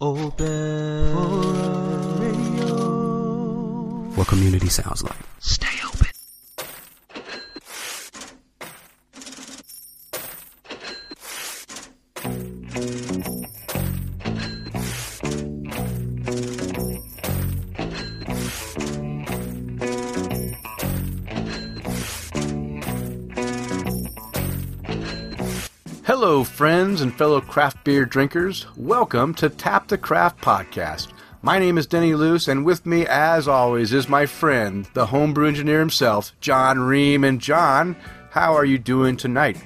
Open Forum Radio. What community sounds like. Stay friends and fellow craft beer drinkers. Welcome to Tap the Craft Podcast. My name is Denny Luce, and with me, as always, is my friend, the homebrew engineer himself, John Ream. And John, how are you doing tonight?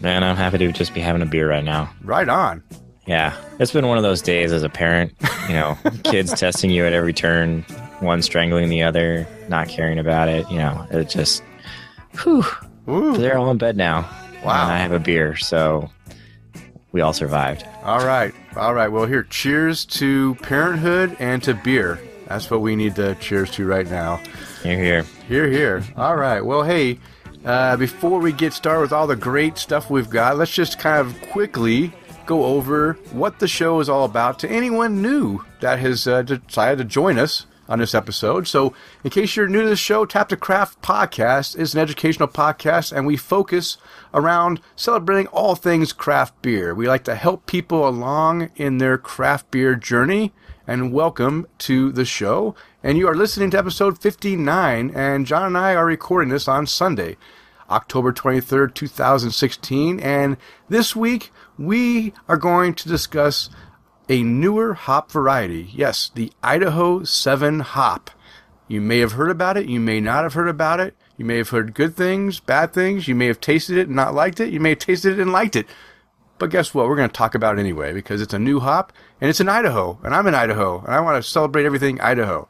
Man, I'm happy to just be having a beer right now. Right on. Yeah, it's been one of those days as a parent. You know, kids testing you at every turn, one strangling the other, not caring about it. You know, it just, whew. Woo. They're all in bed now. Wow. And I have a beer, so we all survived. All right. All right. Well, here, cheers to parenthood and to beer. That's what we need to cheers to right now. Here, here. Here, here. All right. Well, hey, uh, before we get started with all the great stuff we've got, let's just kind of quickly go over what the show is all about to anyone new that has uh, decided to join us on this episode. So, in case you're new to the show, Tap the Craft podcast is an educational podcast, and we focus around celebrating all things craft beer. We like to help people along in their craft beer journey. And welcome to the show. And you are listening to episode 59, and John and I are recording this on Sunday, October 23rd, 2016. And this week, we are going to discuss a newer hop variety. Yes, the Idaho 7 hop. You may have heard about it, you may not have heard about it. You may have heard good things, bad things. You may have tasted it and not liked it. You may have tasted it and liked it. But guess what? We're going to talk about it anyway because it's a new hop and it's in Idaho and I'm in Idaho and I want to celebrate everything Idaho.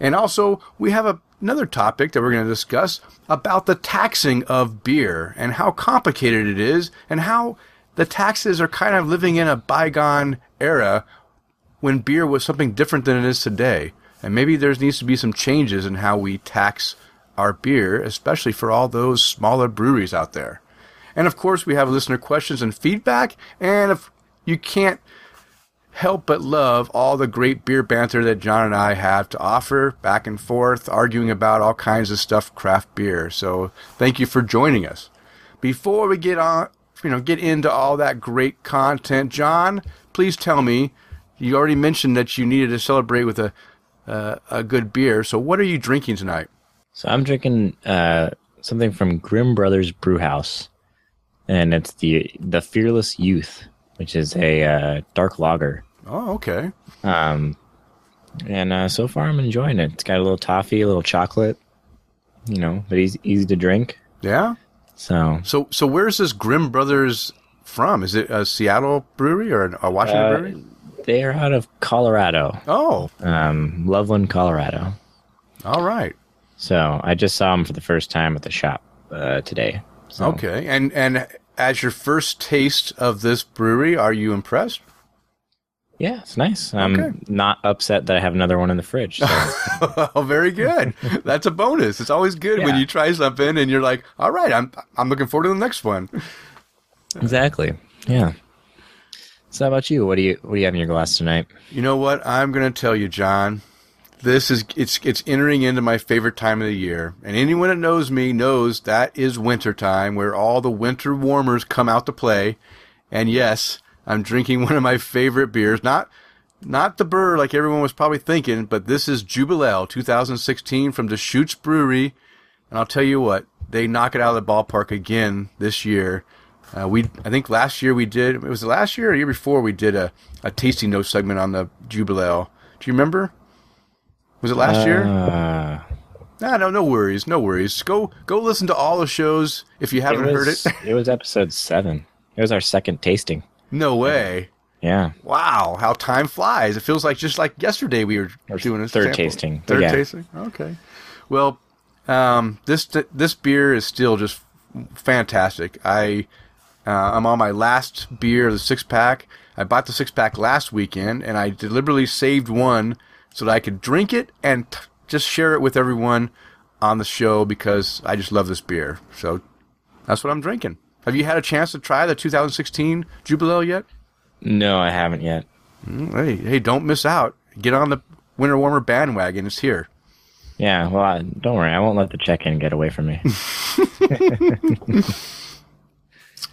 And also, we have a, another topic that we're going to discuss about the taxing of beer and how complicated it is and how the taxes are kind of living in a bygone era when beer was something different than it is today. And maybe there needs to be some changes in how we tax our beer, especially for all those smaller breweries out there. And of course, we have listener questions and feedback. And if you can't help but love all the great beer banter that John and I have to offer back and forth, arguing about all kinds of stuff craft beer. So thank you for joining us. Before we get on, you know, get into all that great content, John, please tell me. You already mentioned that you needed to celebrate with a uh, a good beer. So what are you drinking tonight? So I'm drinking uh, something from Grimm Brothers Brewhouse, and it's the the Fearless Youth, which is a uh, dark lager. Oh, okay. Um, and uh, so far I'm enjoying it. It's got a little toffee, a little chocolate, you know, but easy easy to drink. Yeah. So So so where's this Grimm Brothers from? Is it a Seattle brewery or a Washington uh, brewery? they are out of Colorado, Oh, um, Loveland, Colorado. all right. So I just saw them for the first time at the shop uh, today. So, Okay. And and as your first taste of this brewery, are you impressed? Yeah, it's nice. I'm Okay. not upset that I have another one in the fridge. So oh, very good. That's a bonus. It's always good when you try something and you're like, "All right, I'm I'm looking forward to the next one." exactly. Yeah. So how about you? What do you what do you have in your glass tonight? You know what? I'm going to tell you, John. This is it's it's entering into my favorite time of the year, and anyone that knows me knows that is winter time, where all the winter warmers come out to play. And yes, I'm drinking one of my favorite beers, not not the Burr like everyone was probably thinking, but this is Jubelale 2016 from Deschutes Brewery, and I'll tell you what, they knock it out of the ballpark again this year. Uh, we, I think last year we did. It was the last year or year before we did a, a tasting note segment on the Jubelale. Do you remember? Was it last year? Uh, Nah, no, no worries, no worries. Go, go listen to all the shows if you haven't heard was it. it was episode seven. It was our second tasting. No way. Yeah. Wow, how time flies! It feels like just like yesterday we were doing a third sample. tasting, Third yeah. tasting. Okay. Well, um, this this beer is still just fantastic. I uh, I'm on my last beer, the six pack. I bought the six pack last weekend, and I deliberately saved one so that I could drink it and t- just share it with everyone on the show because I just love this beer. So that's what I'm drinking. Have you had a chance to try the 2016 Jubelale yet? No, I haven't yet. Hey, hey, don't miss out. Get on the winter warmer bandwagon. It's here. Yeah, well, I, don't worry. I won't let the check-in get away from me.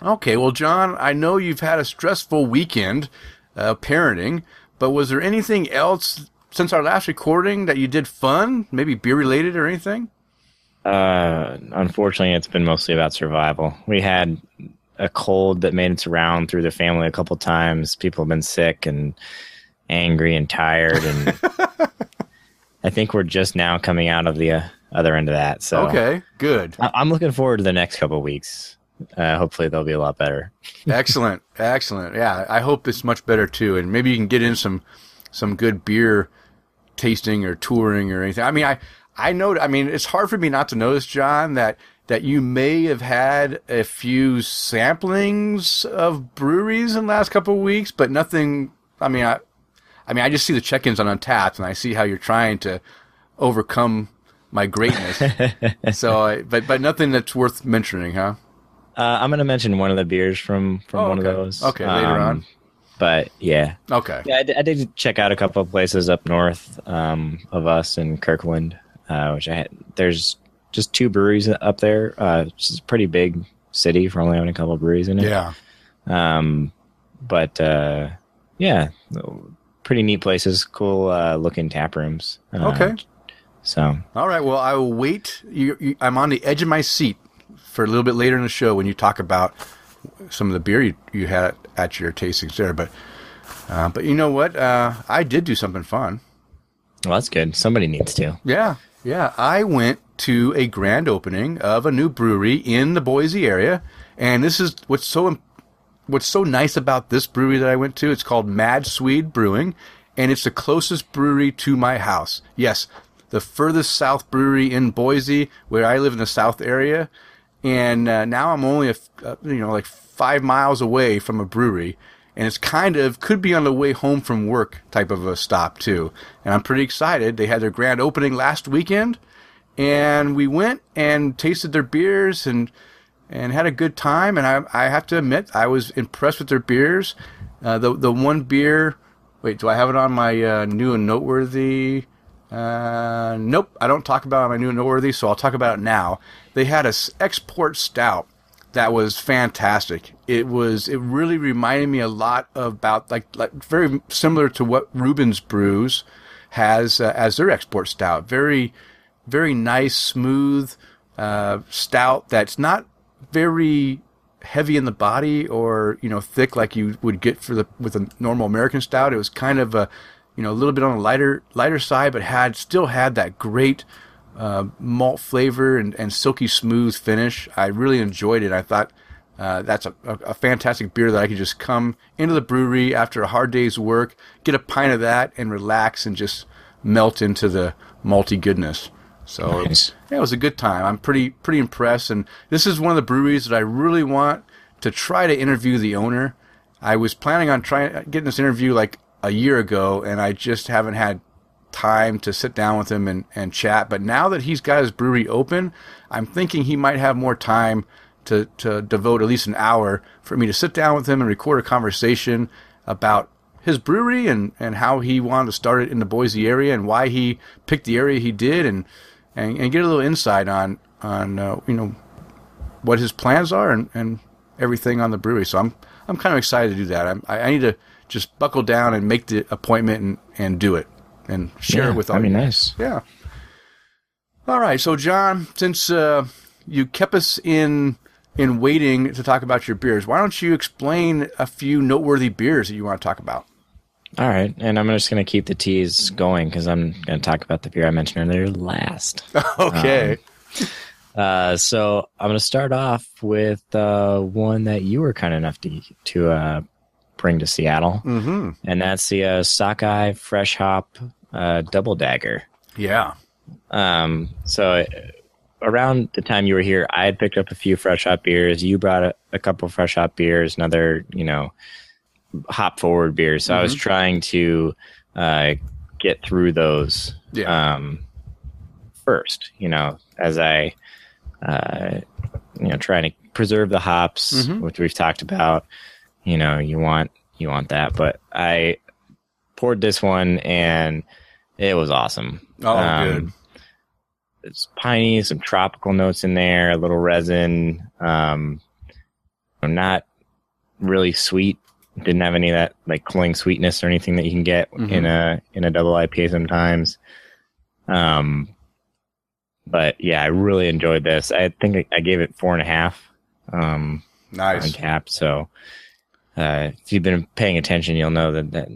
Okay, well, John, I know you've had a stressful weekend uh, parenting, but was there anything else since our last recording that you did fun, maybe beer related or anything? Uh, unfortunately, it's been mostly about survival. We had a cold that made its round through the family a couple times. People have been sick and angry and tired, and I think we're just now coming out of the uh, other end of that. So Okay, good. I- I'm looking forward to the next couple of weeks. Uh, hopefully, they'll be a lot better. excellent, excellent. Yeah, I hope it's much better too, and maybe you can get in some some good beer tasting or touring or anything. I mean, I I know. I mean, it's hard for me not to notice, John, that that you may have had a few samplings of breweries in the last couple of weeks, but nothing. I mean, I I mean, I just see the check-ins on Untappd, and I see how you're trying to overcome my greatness. so, I, but but nothing that's worth mentioning, huh? Uh, I'm going to mention one of the beers from from Oh, one okay. of those. Okay, later on. But yeah, Okay. yeah, I did, did check out a couple of places up north um, of us in Kirkland, uh, which I had. There's just two breweries up there. Uh, it's a pretty big city for only having a couple of breweries in it. Yeah. Um, but uh, yeah, pretty neat places. Cool uh, looking tap rooms. Uh, Okay. So All right. Well, I will wait. You, you, I'm on the edge of my seat for a little bit later in the show when you talk about some of the beer you, you had at your tastings there. But, uh, but you know what? Uh, I did do something fun. well, that's good. Somebody needs to. Yeah, yeah. I went to a grand opening of a new brewery in the Boise area, and this is what's so what's so nice about this brewery that I went to. It's called Mad Swede Brewing, and it's the closest brewery to my house. Yes, the furthest south brewery in Boise, where I live in the south area, and uh, now I'm only a uh, you know like five miles away from a brewery, and it's kind of could be on the way home from work type of a stop too. And I'm pretty excited. They had their grand opening last weekend, and we went and tasted their beers and and had a good time. And I I have to admit I was impressed with their beers. Uh, the the one beer. Wait, do I have it on my uh, new and noteworthy? Uh, nope, I don't talk about my new and noteworthy, so I'll talk about it now. They had a export stout that was fantastic. It was it really reminded me a lot about like like very similar to what Reuben's Brews has uh, as their export stout. Very very nice, smooth uh, stout that's not very heavy in the body or you know thick like you would get for the with a normal American stout. It was kind of a you know a little bit on the lighter lighter side, but had still had that great uh, malt flavor and, and silky smooth finish. I really enjoyed it. I thought uh, that's a, a, a fantastic beer that I could just come into the brewery after a hard day's work, get a pint of that, and relax and just melt into the malty goodness. So Nice. yeah, it was a good time. I'm pretty pretty impressed, and this is one of the breweries that I really want to try to interview the owner. I was planning on trying getting this interview like a year ago, and I just haven't had time to sit down with him and, and chat. But now that he's got his brewery open, I'm thinking he might have more time to, to devote at least an hour for me to sit down with him and record a conversation about his brewery and, and how he wanted to start it in the Boise area and why he picked the area he did and, and, and get a little insight on, on uh, you know, what his plans are and, and everything on the brewery. So I'm I'm kind of excited to do that. I'm, I, I need to just buckle down and make the appointment and, and do it and share Yeah, it with all that'd be nice. Yeah. All right. So John, since uh, you kept us in in waiting to talk about your beers, why don't you explain a few noteworthy beers that you want to talk about? All right, and I'm just going to keep the tease going because I'm going to talk about the beer I mentioned earlier last. okay. Uh, so I'm going to start off with uh, one that you were kind enough to to uh, bring to Seattle, mm-hmm. and that's the uh, Sockeye Fresh Hop uh, Double Dagger. Yeah. Um, so uh, around the time you were here, I had picked up a few fresh hop beers. You brought a, a couple of fresh hop beers, another, you know, hop forward beers. So I was trying to uh, get through those Yeah. um, first, you know, as I, uh, you know, trying to preserve the hops, Mhm. which we've talked about. You know, you want you want that, but I poured this one, and it was awesome. Oh, Um, good. It's piney, some tropical notes in there, a little resin. Um, not really sweet. Didn't have any of that like cloying sweetness or anything that you can get Mhm. in a in a double IPA sometimes. Um, but yeah, I really enjoyed this. I think I- I gave it four and a half. Um, nice on Nice. cap. So uh, if you've been paying attention, you'll know that that,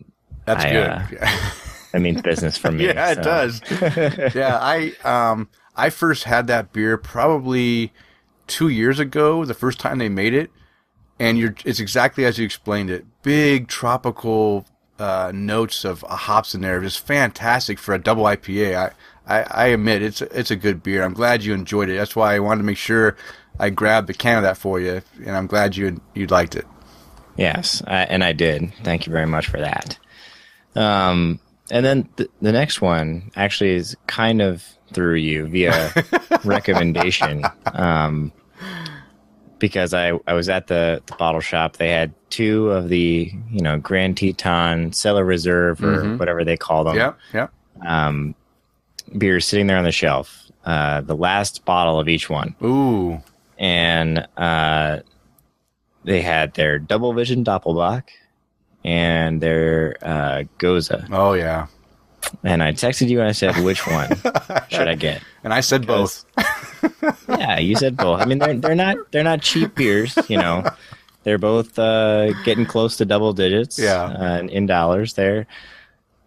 That's I, good. uh, that means business for me. yeah, it does. yeah, I um I first had that beer probably two years ago, the first time they made it, and you're it's exactly as you explained it. Big tropical uh, notes of uh, hops in there, just fantastic for a double IPA. I, I I admit it's it's a good beer. I'm glad you enjoyed it. That's why I wanted to make sure I grabbed the can of that for you, and I'm glad you you liked it. Yes, I, and I did. Thank you very much for that. Um, and then th- the next one actually is kind of through you via recommendation. Um, because I, I was at the, the bottle shop. They had two of the, you know, Grand Teton Cellar Reserve or Mhm. whatever they call them. Yeah, yeah. Um, beers sitting there on the shelf. Uh, the last bottle of each one. Ooh, And uh, they had their Double Vision Doppelbock and their uh, Gose. oh yeah. And I texted you and I said, which one should I get? And I said both. Yeah, you said both. I mean, they're they're not they're not cheap beers, you know. They're both uh, getting close to double digits, Yeah. uh, in dollars there.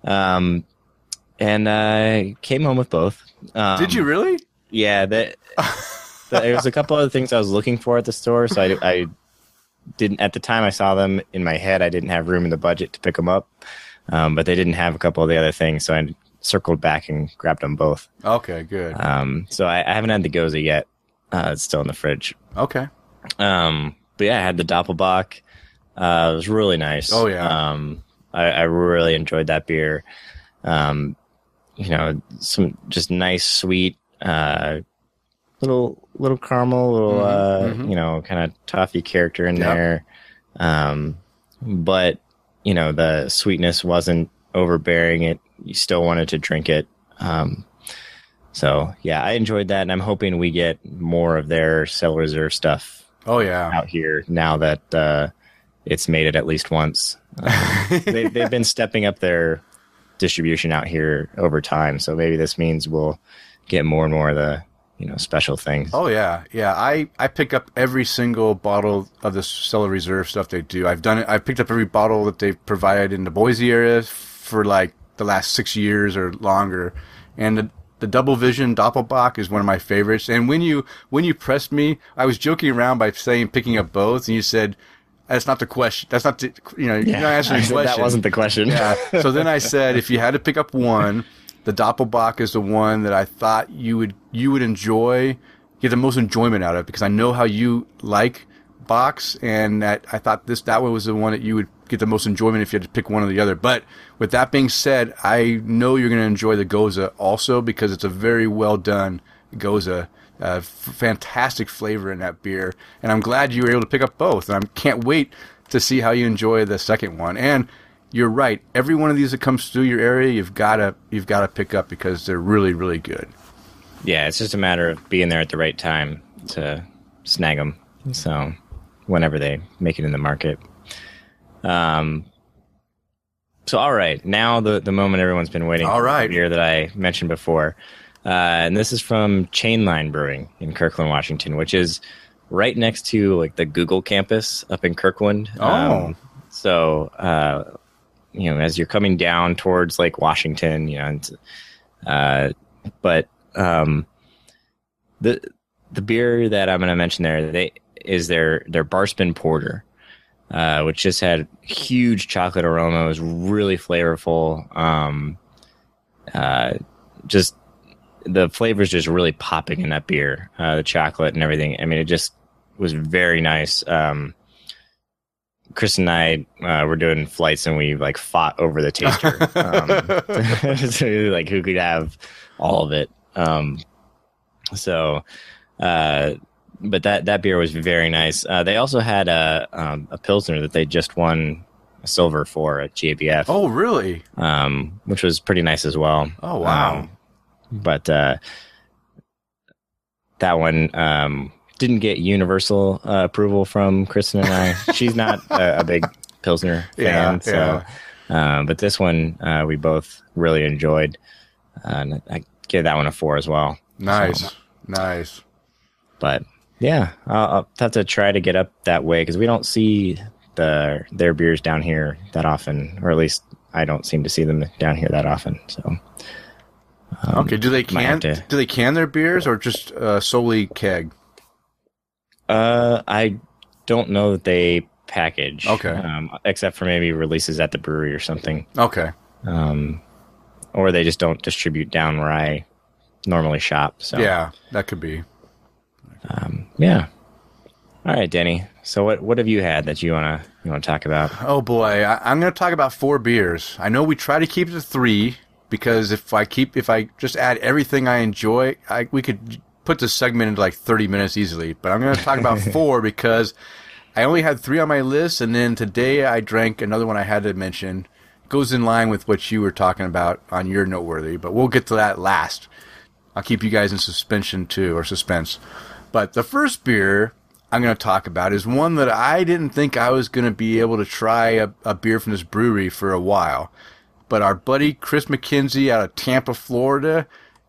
Um, and I came home with both. Um, Did you really? Yeah, that there was a couple other things I was looking for at the store, so I, I didn't at the time I saw them in my head. I didn't have room in the budget to pick them up, um, but they didn't have a couple of the other things, so I circled back and grabbed them both. Okay, good. Um, so I, I haven't had the Gose yet. Uh, it's still in the fridge. Okay. Um, but yeah, I had the Doppelbock. Uh, it was really nice. Oh, yeah. Um, I, I really enjoyed that beer. Um, you know, some just nice, sweet, uh, little little caramel, little Mhm, uh, mhm. you know, kind of toffee character in Yep. there. Um, but you know, the sweetness wasn't overbearing. It you still wanted to drink it. Um, so yeah, I enjoyed that, and I'm hoping we get more of their Cell Reserve stuff Oh yeah. out here now that uh, it's made it at least once. Uh, they, they've been stepping up their distribution out here over time, so maybe this means we'll get more and more of the you know special things. Oh yeah, yeah. I I pick up every single bottle of the Cellar Reserve stuff they do. I've done it. I've picked up every bottle that they've provided in the Boise area for like the last six years or longer. And the the Double Vision Doppelbock is one of my favorites. And when you when you pressed me, I was joking around by saying picking up both, and you said. That's not the question. That's not the, you know, you're not answering the question. that wasn't the question. Yeah. So then I said, if you had to pick up one, the Doppelbock is the one that I thought you would you would enjoy, get the most enjoyment out of, because I know how you like bocks, and that I thought this that one was the one that you would get the most enjoyment if you had to pick one or the other. But with that being said, I know you're going to enjoy the Gose also because it's a very well done Gose. Uh, f- fantastic flavor in that beer, and I'm glad you were able to pick up both. And I can't wait to see how you enjoy the second one. And you're right, every one of these that comes through your area, you've gotta you've gotta pick up because they're really really good. yeah, it's just a matter of being there at the right time to snag them. So whenever they make it in the market. Um. So all right, now the the moment everyone's been waiting. All right, for, the right. beer that I mentioned before, uh, and this is from Chainline Brewing in Kirkland, Washington, which is right next to like the Google campus up in Kirkland. Oh. so uh, you know, as you're coming down towards Lake Washington, you know, and, uh, but um, the the beer that I'm going to mention there, they is their their Barspin Porter, uh, which just had huge chocolate aroma. It was really flavorful. Um, uh, just the flavors just really popping in that beer, uh, the chocolate and everything. I mean, it just was very nice. Um, Chris and I uh, were doing flights and we like fought over the taster, um, so, like who could have all of it. Um, so, uh, but that that beer was very nice. Uh, they also had a um, a pilsner that they just won a silver for at GABF, Oh, really? um, which was pretty nice as well. Oh, wow. Um, but uh, that one um, didn't get universal uh, approval from Kristen and I. She's not a, a big Pilsner Yeah, fan, so. Uh, but this one uh, we both really enjoyed, uh, and I gave that one a four as well. Nice. So, Nice. but yeah, I'll, I'll have to try to get up that way because we don't see the their beers down here that often, or at least I don't seem to see them down here that often. So okay. Do they Um, can to- do they can their beers or just uh, solely keg? Uh, I don't know that they package. Okay. Um, except for maybe releases at the brewery or something. Okay. Um, or they just don't distribute down where I normally shop. So Yeah, that could be. Um, yeah. All right, Denny. So what what have you had that you wanna you wanna talk about? Oh boy, I, I'm going to talk about four beers. I know we try to keep it to three because if I keep if I just add everything I enjoy, I we could put this segment into like 30 minutes easily. But I'm going to talk about four because I only had three on my list, and then today I drank another one I had to mention. Goes in line with what you were talking about on your noteworthy, but we'll get to that last. I'll keep you guys in suspension too, or suspense. But the first beer I'm going to talk about is one that I didn't think I was going to be able to try a, a beer from this brewery for a while. But our buddy Chris McKenzie out of Tampa, Florida,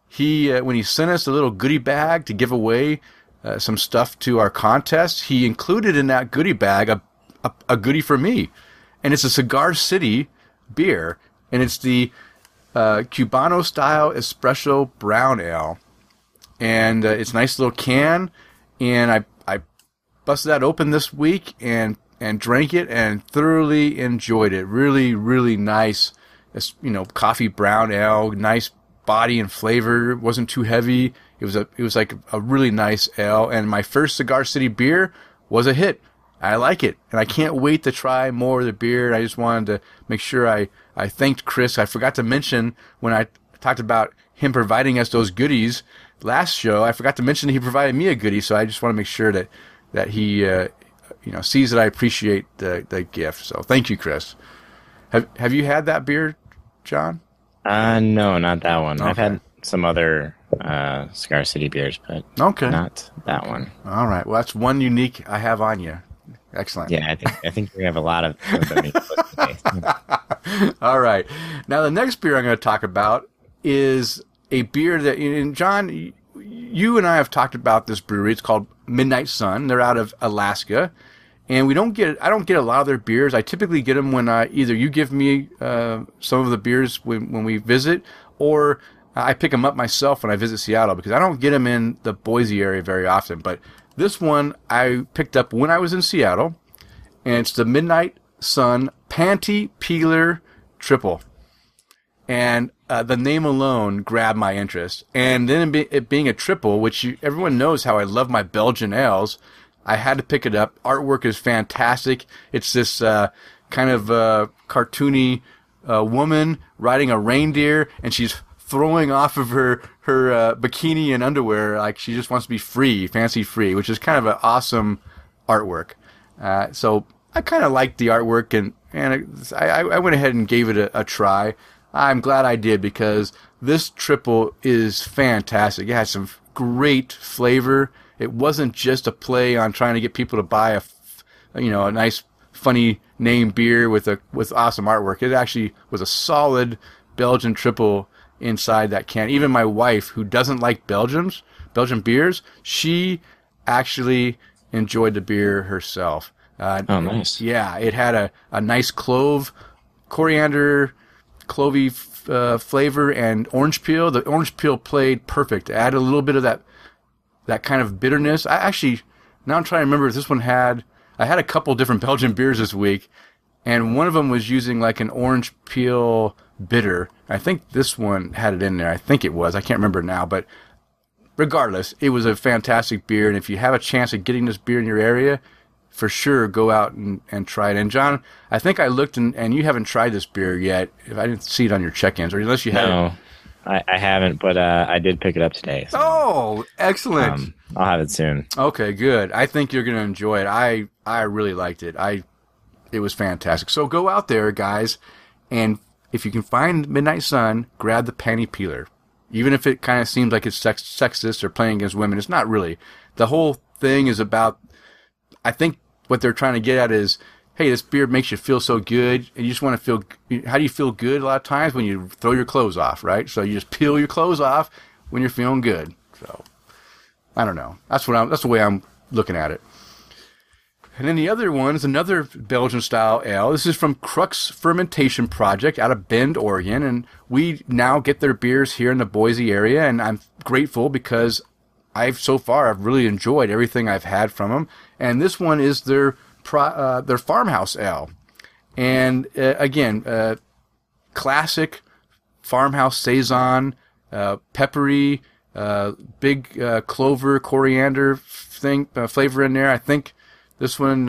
he uh, when he sent us a little goodie bag to give away uh, some stuff to our contest, he included in that goodie bag a, a, a goodie for me, and it's a Cigar City beer, and it's the uh, Cubano style espresso brown ale and uh, it's a nice little can. And I I busted that open this week and and drank it and thoroughly enjoyed it. Really really nice. You know, coffee brown ale, nice body and flavor. Wasn't too heavy. It was a it was like a really nice ale. And my first Cigar City beer was a hit. I like it, and I can't wait to try more of the beer. I just wanted to make sure I, I thanked Chris. I forgot to mention when I talked about him providing us those goodies last show. I forgot to mention that he provided me a goodie, so I just want to make sure that that he uh, you know sees that I appreciate the the gift. So thank you, Chris. Have Have you had that beer, John? Uh, no, not that one. I've had some other uh, Cigar City beers, but Okay. not that one. All right. Well, that's one unique I have on you. Excellent. Yeah, I think I think we have a lot of, of. All right. Now, the next beer I'm going to talk about is a beer that, and John, you and I have talked about this brewery. It's called Midnight Sun. They're out of Alaska. And we don't get, I don't get a lot of their beers. I typically get them when I, either you give me uh, some of the beers when, when we visit, or I pick them up myself when I visit Seattle because I don't get them in the Boise area very often. But this one I picked up when I was in Seattle and it's the Midnight Sun Panty Peeler Triple. And uh, the name alone grabbed my interest. And then it, be, it being a triple, which you, everyone knows how I love my Belgian ales, I had to pick it up. Artwork is fantastic. It's this uh, kind of uh, cartoony uh, woman riding a reindeer, and she's throwing off of her her uh, bikini and underwear like she just wants to be free, fancy free, which is kind of an awesome artwork. Uh, so I kind of liked the artwork, and and I, I went ahead and gave it a, a try. I'm glad I did because this triple is fantastic. It has some great flavor. It wasn't just a play on trying to get people to buy a, you know, a nice, funny name beer with a with awesome artwork. It actually was a solid Belgian triple inside that can. Even my wife, who doesn't like Belgians, Belgian beers, she actually enjoyed the beer herself. Uh, Oh, nice. Yeah, it had a, a nice clove, coriander, clovey uh, flavor, and orange peel. The orange peel played perfect. Add a little bit of that that kind of bitterness. I actually now I'm trying to remember if this one had. I had a couple different Belgian beers this week, and one of them was using like an orange peel bitter. I think this one had it in there. I think it was. I can't remember now, but regardless, it was a fantastic beer. And if you have a chance of getting this beer in your area, for sure go out and, and try it. And John, I think I looked and, and you haven't tried this beer yet. If I didn't see it on your check-ins, or unless you had. no, I, I haven't, but uh, I did pick it up today. So, Oh, excellent. um, I'll have it soon. Okay, good. I think you're going to enjoy it. I I really liked it. I it was fantastic. So go out there, guys, and if you can find Midnight Sun, grab the panty peeler. Even if it kind of seems like it's sex- sexist or playing against women, it's not really. The whole thing is about. I think what they're trying to get at is, hey, this beer makes you feel so good, and you just want to feel. How do you feel good? A lot of times when you throw your clothes off, right? So you just peel your clothes off when you're feeling good. So I don't know. That's what I'm. That's the way I'm looking at it. And then the other one is another Belgian style ale. This is from Crux Fermentation Project out of Bend, Oregon. And we now get their beers here in the Boise area. And I'm grateful because I've so far, I've really enjoyed everything I've had from them. And this one is their, pro, uh, their farmhouse ale. And uh, again, uh, classic farmhouse saison, uh, peppery, uh, big uh, clover, coriander thing flavor in there. I think this one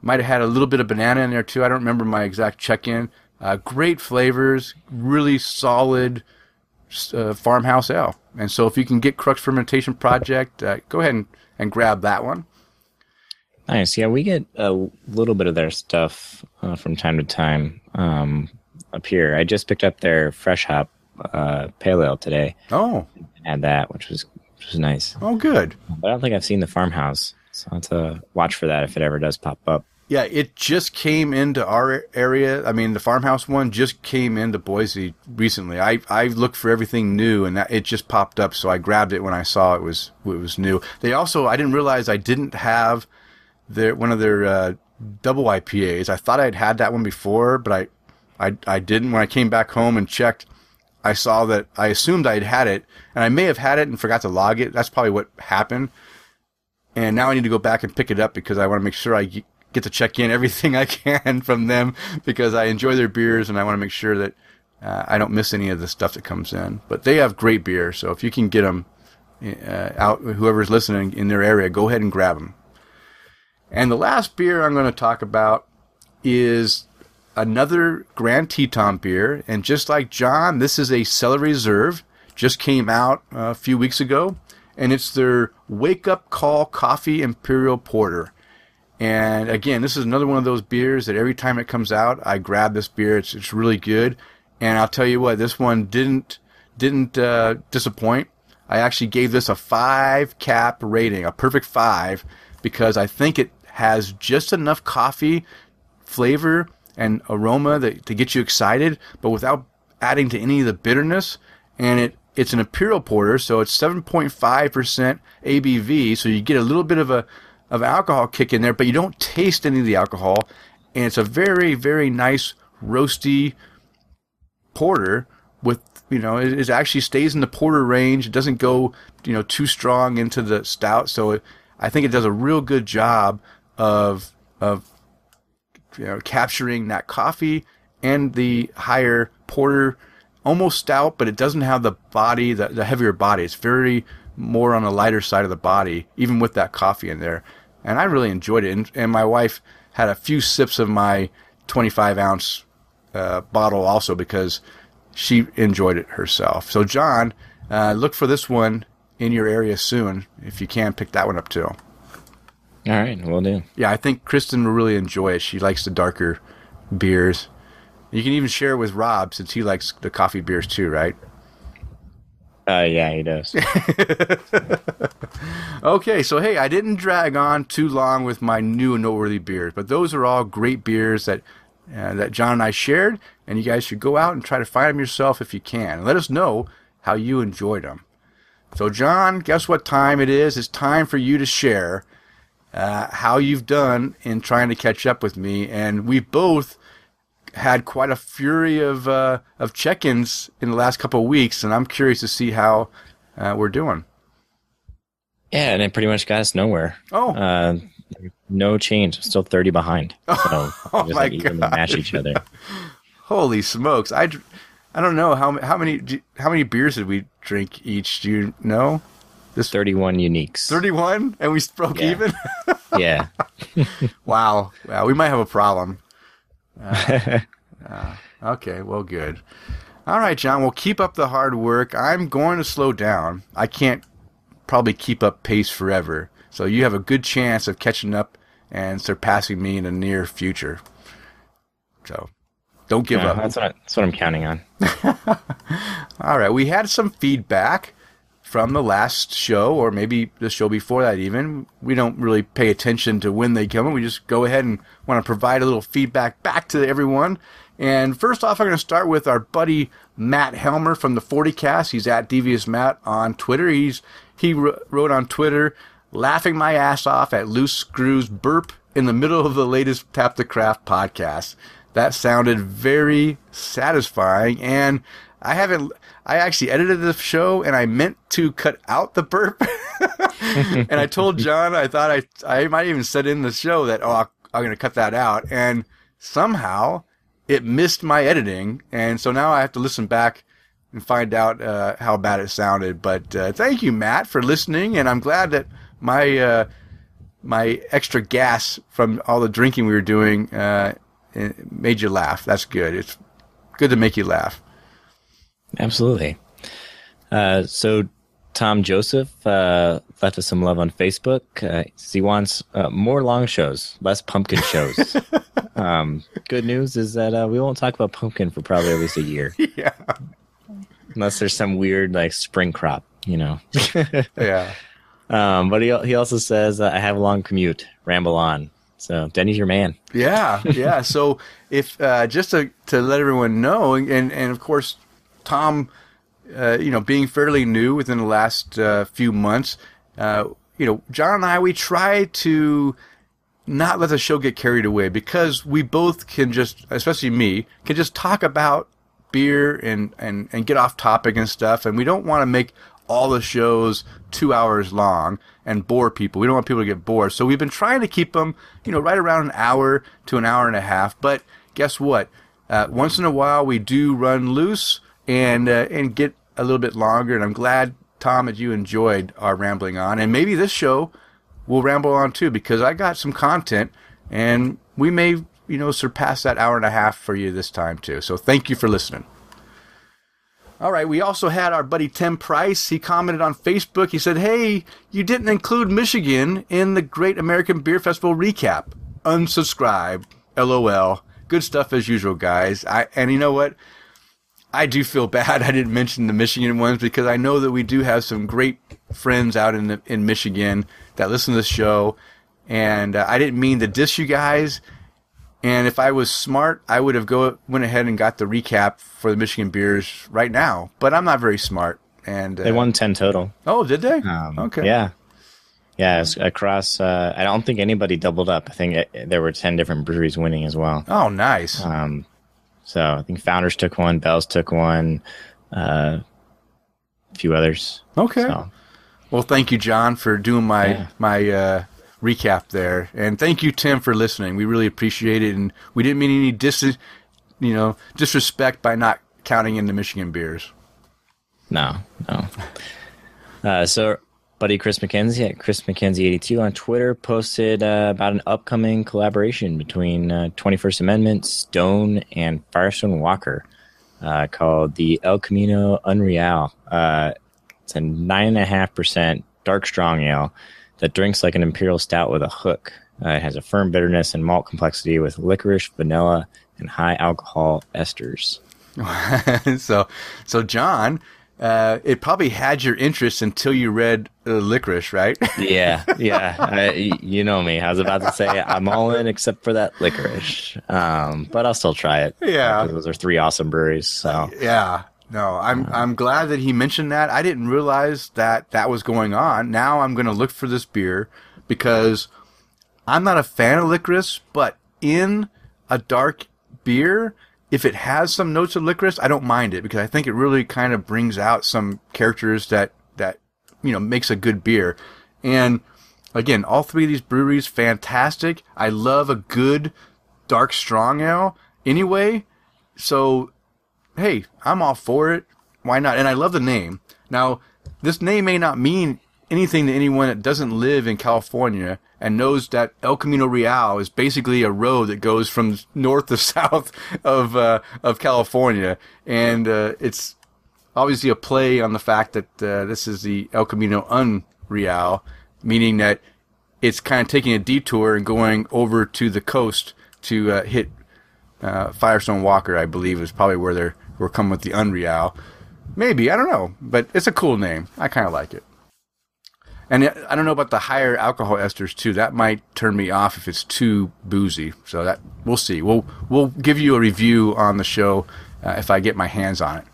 might have had a little bit of banana in there too. I don't remember my exact check-in. Great flavors, really solid uh, farmhouse ale. And so if you can get Crux Fermentation Project, uh, go ahead and, and grab that one. Nice. Yeah, we get a little bit of their stuff uh, from time to time um, up here. I just picked up their fresh hop uh, pale ale today. Oh, had that, which was which was nice. Oh, good. But I don't think I've seen the farmhouse. So I'll have to watch for that if it ever does pop up. Yeah, it just came into our area. I mean, the farmhouse one just came into Boise recently. I I looked for everything new, and that, it just popped up. So I grabbed it when I saw it was it was new. They also I didn't realize I didn't have their one of their uh, double IPAs. I thought I'd had that one before, but I I I didn't. When I came back home and checked, I saw that I assumed I'd had it, and I may have had it and forgot to log it. That's probably what happened and now I need to go back and pick it up because I want to make sure I get to check in everything I can from them because I enjoy their beers and I want to make sure that uh, I don't miss any of the stuff that comes in. But they have great beer, so if you can get them uh, out, whoever's listening in their area, go ahead and grab them. And the last beer I'm going to talk about is another Grand Teton beer, and just like John, this is a Cellar Reserve. Just came out a few weeks ago and it's their Wake Up Call Coffee Imperial Porter. And again, this is another one of those beers that every time it comes out, I grab this beer. It's it's really good, and I'll tell you what, this one didn't didn't uh, disappoint. I actually gave this a five cap rating, a perfect five, because I think it has just enough coffee flavor and aroma that, to get you excited, but without adding to any of the bitterness. And it it's an imperial porter, so it's 7.5% ABV, so you get a little bit of a of alcohol kick in there, but you don't taste any of the alcohol, and it's a very very nice roasty porter with you know it, it actually stays in the porter range. It doesn't go you know too strong into the stout, so it, I think it does a real good job of of you know capturing that coffee and the higher porter almost stout, but it doesn't have the body, the, the heavier body. It's very more on the lighter side of the body, even with that coffee in there. And I really enjoyed it. And, and my wife had a few sips of my 25 ounce uh, bottle also because she enjoyed it herself. So, John, uh, look for this one in your area soon. If you can, pick that one up too. All right, we'll do. Yeah, I think Kristen will really enjoy it. She likes the darker beers. You can even share it with Rob since he likes the coffee beers too, right? Uh, yeah, he does. okay, so hey, I didn't drag on too long with my new and noteworthy beers, but those are all great beers that uh, that John and I shared, and you guys should go out and try to find them yourself if you can. Let us know how you enjoyed them. So, John, guess what time it is? It's time for you to share uh, how you've done in trying to catch up with me, and we both had quite a fury of uh, of check-ins in the last couple of weeks, and I'm curious to see how uh, we're doing. Yeah, and it pretty much got us nowhere. Oh, uh, no change. I'm still 30 behind. So oh just my like god! mash each other. Holy smokes! I, I don't know how how many how many beers did we drink each? Do you know? This 31 uniques. 31, and we broke Yeah. even. Yeah. wow, wow, we might have a problem. Uh, uh, okay, well, good. All right, John. Well, keep up the hard work. I'm going to slow down. I can't probably keep up pace forever. So you have a good chance of catching up and surpassing me in the near future. So don't give Yeah, up. that's what I, that's what I'm counting on. All right, we had some feedback from the last show, or maybe the show before that. Even we don't really pay attention to when they come. in. We just go ahead and want to provide a little feedback back to everyone. And first off, I'm going to start with our buddy Matt Helmer from the 40 Cast. He's at Devious Matt on Twitter. He's he wrote on Twitter, laughing my ass off at loose screws burp in the middle of the latest Tap the Craft podcast. That sounded very satisfying, and I haven't. I actually edited the show, and I meant to cut out the burp. and I told John I thought I I might even set in the show that oh I'm going to cut that out, and somehow it missed my editing, and so now I have to listen back and find out uh, how bad it sounded. But uh, thank you, Matt, for listening, and I'm glad that my uh, my extra gas from all the drinking we were doing uh, made you laugh. That's good. It's good to make you laugh. Absolutely. Uh, so Tom Joseph uh, left us some love on Facebook. Uh, he wants uh, more long shows, less pumpkin shows. um, good news is that uh, we won't talk about pumpkin for probably at least a year, yeah, unless there's some weird like spring crop, you know. yeah. um, but he he also says uh, I have a long commute, ramble on. So Denny's your man. Yeah, yeah. So if uh, just to to let everyone know, and and of course, Tom, uh, you know, being fairly new within the last uh, few months, uh, you know, John and I we try to not let the show get carried away because we both can just, especially me, can just talk about beer and and and get off topic and stuff, and we don't want to make all the shows two hours long and bore people. We don't want people to get bored. So we've been trying to keep them, you know, right around an hour to an hour and a half. But guess what? Uh, once in a while, we do run loose and uh, and get a little bit longer. And I'm glad, Tom, that you enjoyed our rambling on. And maybe this show will ramble on too because I got some content, and we may, you know, surpass that hour and a half for you this time too. So thank you for listening. All right, we also had our buddy Tim Price. He commented on Facebook. He said, Hey, you didn't include Michigan in the Great American Beer Festival recap. Unsubscribe. LOL. Good stuff as usual, guys. I, and you know what? I do feel bad I didn't mention the Michigan ones because I know that we do have some great friends out in the, in Michigan that listen to the show, and uh, I didn't mean to diss you guys. And if I was smart, I would have go went ahead and got the recap for the Michigan beers right now. But I'm not very smart. And uh, They won ten total. Oh, did they? Um, okay. Yeah. Yeah, it's across. Uh, I don't think anybody doubled up. I think it, there were ten different breweries winning as well. Oh, nice. Um, so I think Founders took one, Bell's took one, uh, a few others. okay. So, Well, thank you, John, for doing my Yeah. my uh, recap there, and thank you, Tim, for listening. We really appreciate it, and we didn't mean any dis, you know, disrespect by not counting in the Michigan beers. no, no. Uh, so, buddy Chris McKenzie at Chris McKenzie82 on Twitter posted uh, about an upcoming collaboration between uh, 21st Amendment, Stone, and Firestone Walker uh, called the El Camino Unreal. Uh, it's a 9.5% dark strong ale that drinks like an imperial stout with a hook. Uh, it has a firm bitterness and malt complexity with licorice, vanilla, and high alcohol esters. so, so John, uh, it probably had your interest until you read uh, licorice, right? Yeah, yeah. I, you know me. I was about to say I'm all in except for that licorice, um, but I'll still try it. Yeah. Uh, those are three awesome breweries. So yeah. No, I'm I'm glad that he mentioned that. I didn't realize that that was going on. Now I'm going to look for this beer because I'm not a fan of licorice, but in a dark beer, if it has some notes of licorice, I don't mind it because I think it really kind of brings out some characters that that you know makes a good beer. And again, all three of these breweries fantastic. I love a good dark strong ale anyway. So hey, I'm all for it. Why not? And I love the name. Now, this name may not mean anything to anyone that doesn't live in California and knows that El Camino Real is basically a road that goes from north to south of uh, of California, and uh, it's obviously a play on the fact that uh, this is the El Camino Unreal, meaning that it's kind of taking a detour and going over to the coast to uh, hit Uh, Firestone Walker, I believe, is probably where they're we're coming with the Unreal. Maybe I don't know, but it's a cool name. I kind of like it. And I don't know about the higher alcohol esters too. That might turn me off if it's too boozy. So that we'll see. We'll we'll give you a review on the show uh, if I get my hands on it.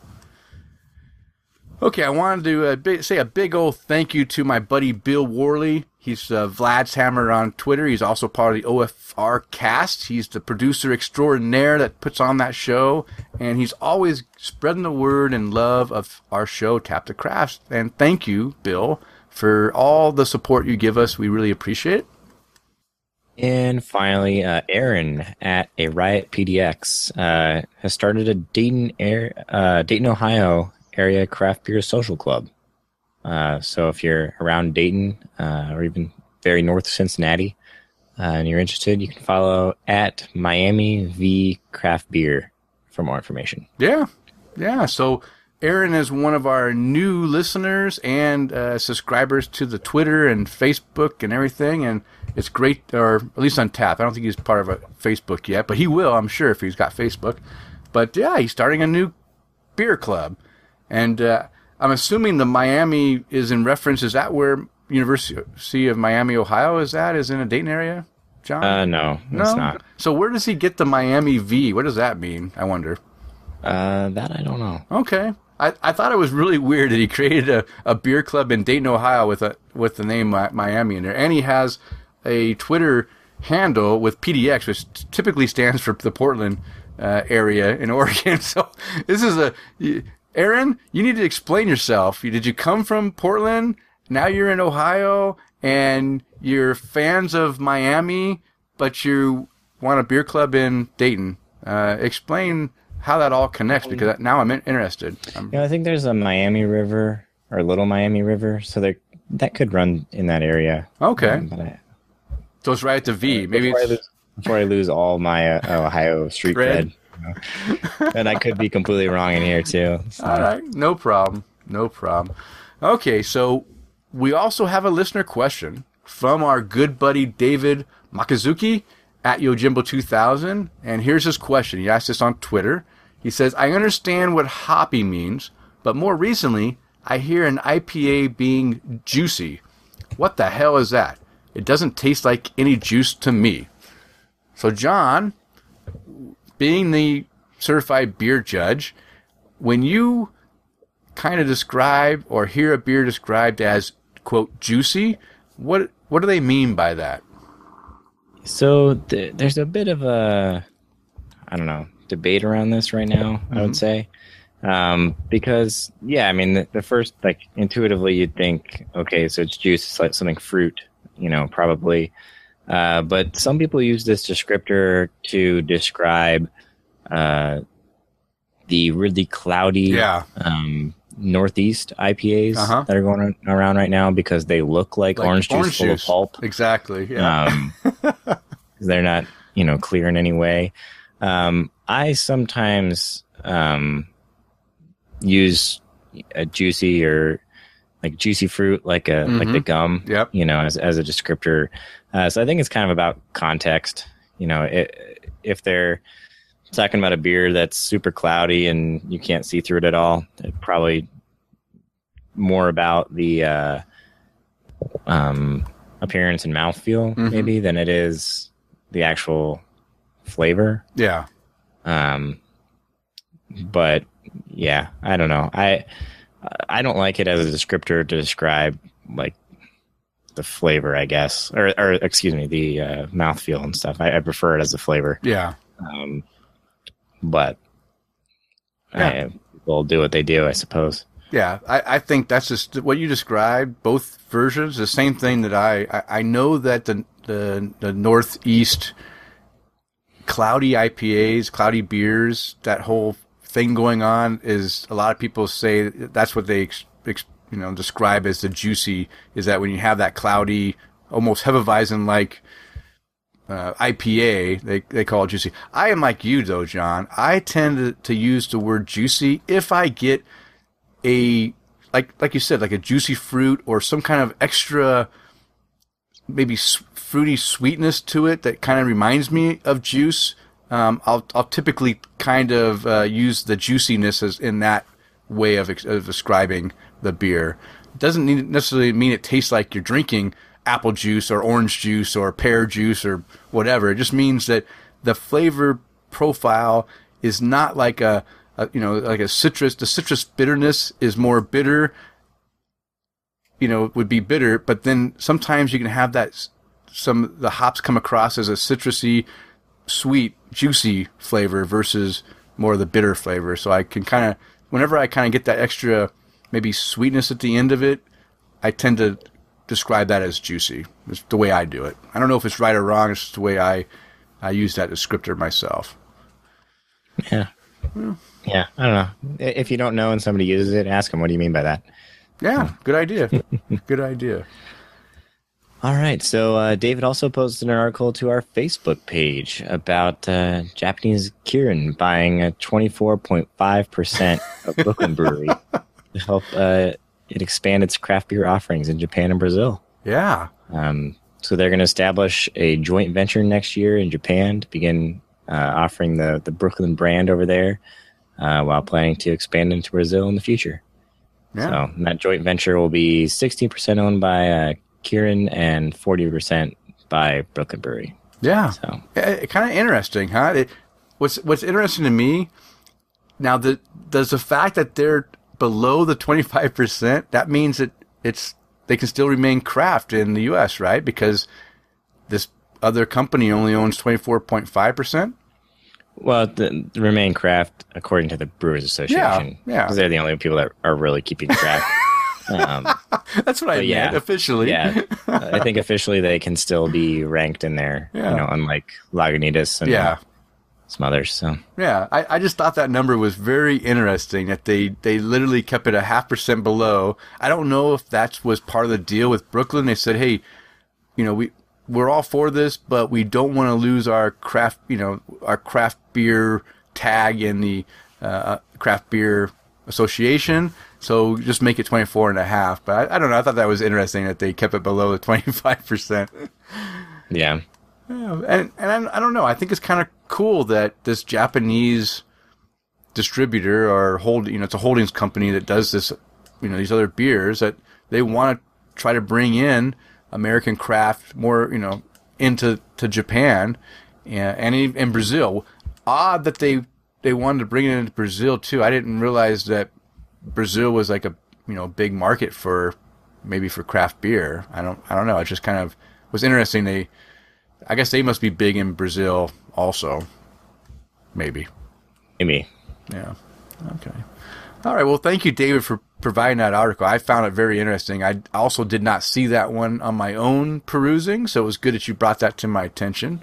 Okay, I wanted to uh, say a big old thank you to my buddy Bill Worley. He's uh, Vlad's Hammer on Twitter. He's also part of the OFR cast. He's the producer extraordinaire that puts on that show, and he's always spreading the word and love of our show, Tap the Crafts. And thank you, Bill, for all the support you give us. We really appreciate it. And finally, uh, Aaron at a Riot PDX uh, has started a Dayton, air, uh, Dayton, Ohio area craft beer social club. Uh, so if you're around Dayton uh, or even very north of Cincinnati uh, and you're interested, you can follow at Miami V Craft Beer for more information. Yeah, yeah. So Aaron is one of our new listeners and uh, subscribers to the Twitter and Facebook and everything, and it's great. Or at least on Tap. I don't think he's part of a Facebook yet, but he will, I'm sure, if he's got Facebook. But yeah, he's starting a new beer club, and uh, I'm assuming the Miami is in reference. Is that where University of Miami, Ohio, is at? Is in a Dayton area, John? Uh, no, it's not. So where does he get the Miami V? What does that mean? I wonder. Uh, that I don't know. Okay. I, I thought it was really weird that he created a, a beer club in Dayton, Ohio with a with the name Miami in there. And he has a Twitter handle with PDX, which typically stands for the Portland uh, area in Oregon. So this is a Aaron, you need to explain yourself. Did you come from Portland? Now you're in Ohio and you're fans of Miami, but you want a beer club in Dayton. Uh, explain how that all connects because now I'm in- interested. Um, Yeah, I think there's a Miami River or Little Miami River, so there that could run in that area. okay. Um, but I, So it's right at the V. Maybe before, I lose, before I lose all my uh, Ohio street Cred. cred, you know. and I could be completely wrong in here too. So, all right. No problem. No problem. Okay. So we also have a listener question from our good buddy David Makazuki at Yojimbo2000. And here's his question. He asked this on Twitter. He says, I understand what hoppy means, but more recently, I hear an IPA being juicy. What the hell is that? It doesn't taste like any juice to me. So, John, being the certified beer judge, when you kind of describe or hear a beer described as quote juicy, what what do they mean by that? So th- there's a bit of a, I don't know, debate around this right now. I would say, um, because yeah, I mean, the, the first like intuitively you'd think, okay, so it's juice, it's like something fruit, you know, probably. Uh, but some people use this descriptor to describe uh, the really cloudy Yeah, um, northeast IPAs Uh-huh. that are going around right now because they look like, like orange juice full of pulp. Exactly. Yeah. Um, they're not, you know, clear in any way. Um, I sometimes um, use a juicy or like juicy fruit, like a like the gum, Yep. you know, as as a descriptor. Uh, so I think it's kind of about context. You know, it, if they're talking about a beer that's super cloudy and you can't see through it at all, probably more about the uh, um, appearance and mouthfeel Mhm. maybe than it is the actual flavor. yeah. Um, but yeah, I don't know. I I don't like it as a descriptor to describe like the flavor, I guess, or or excuse me, the uh, mouthfeel and stuff. I, I prefer it as a flavor. Yeah. Um, but Yeah. I, people do what they do, I suppose. Yeah, I, I think that's just what you described. Both versions, the same thing that I, I, I know that the, the the northeast cloudy IPAs, cloudy beers, that whole thing going on is a lot of people say that's what they ex, ex, you know describe as the juicy is that when you have that cloudy, almost Hefeweizen like uh, IPA, they they call it juicy. I am like you though, John. I tend to, to use the word juicy if I get a like like you said, like a juicy fruit or some kind of extra maybe fruity sweetness to it that kind of reminds me of juice. um, I'll I'll typically kind of uh, use the juiciness as in that way of of describing the beer. Doesn't necessarily mean it tastes like you're drinking apple juice or orange juice or pear juice or whatever. It just means that the flavor profile is not like a, a you know like a citrus. The citrus bitterness is more bitter. You know, would be bitter, but then sometimes you can have that some the hops come across as a citrusy, sweet, juicy flavor versus more of the bitter flavor. So I can kind of whenever I kind of get that extra maybe sweetness at the end of it, I tend to describe that as juicy. It's the way I do it. I don't know if it's right or wrong. It's just the way I I use that descriptor myself. Yeah. Yeah. I don't know. If you don't know and somebody uses it, ask them, what do you mean by that? Yeah, good idea. good idea. All right. So uh, David also posted an article to our Facebook page about uh, Japanese Kirin buying a 24.5% of Brooklyn Brewery to help uh, it expand its craft beer offerings in Japan and Brazil. Yeah. Um, so they're going to establish a joint venture next year in Japan to begin uh, offering the, the Brooklyn brand over there uh, while planning to expand into Brazil in the future. Yeah. So that joint venture will be 16% owned by uh, Kirin and 40% by Brooklyn Brewery. Yeah. So kind of interesting, huh? It, what's What's interesting to me now the does the fact that they're below the twenty five percent that means that it's they can still remain craft in the U.S. right because this other company only owns twenty four point five percent. Well, the, the remain craft, according to the Brewers Association, yeah. because they're the only people that are really keeping track. um, That's what I But yeah. meant officially. yeah, I think officially they can still be ranked in there. Yeah. You know, unlike Lagunitas and yeah. Some others. So Yeah, I, I just thought that number was very interesting that they, they literally kept it a half percent below. I don't know if that was part of the deal with Brooklyn. They said, hey, you know, we, we're all for this, but we don't want to lose our craft, you know, our craft beer tag in the uh, craft beer association. So just make it 24 and a half. But I, I don't know. I thought that was interesting that they kept it below the 25%. yeah, Yeah, and and I, don't know. I think it's kind of cool that this Japanese distributor or hold, you know, it's a holdings company that does this, you know, these other beers that they want to try to bring in American craft more, you know, into to Japan and and in Brazil. Odd that they they wanted to bring it into Brazil too. I didn't realize that Brazil was like a you know big market for maybe for craft beer. I don't I don't know. It just kind of was interesting. They I guess they must be big in Brazil also. Maybe. maybe. Yeah. Okay. All right. Well, thank you, David, for providing that article. I found it very interesting. I also did not see that one on my own perusing, so it was good that you brought that to my attention.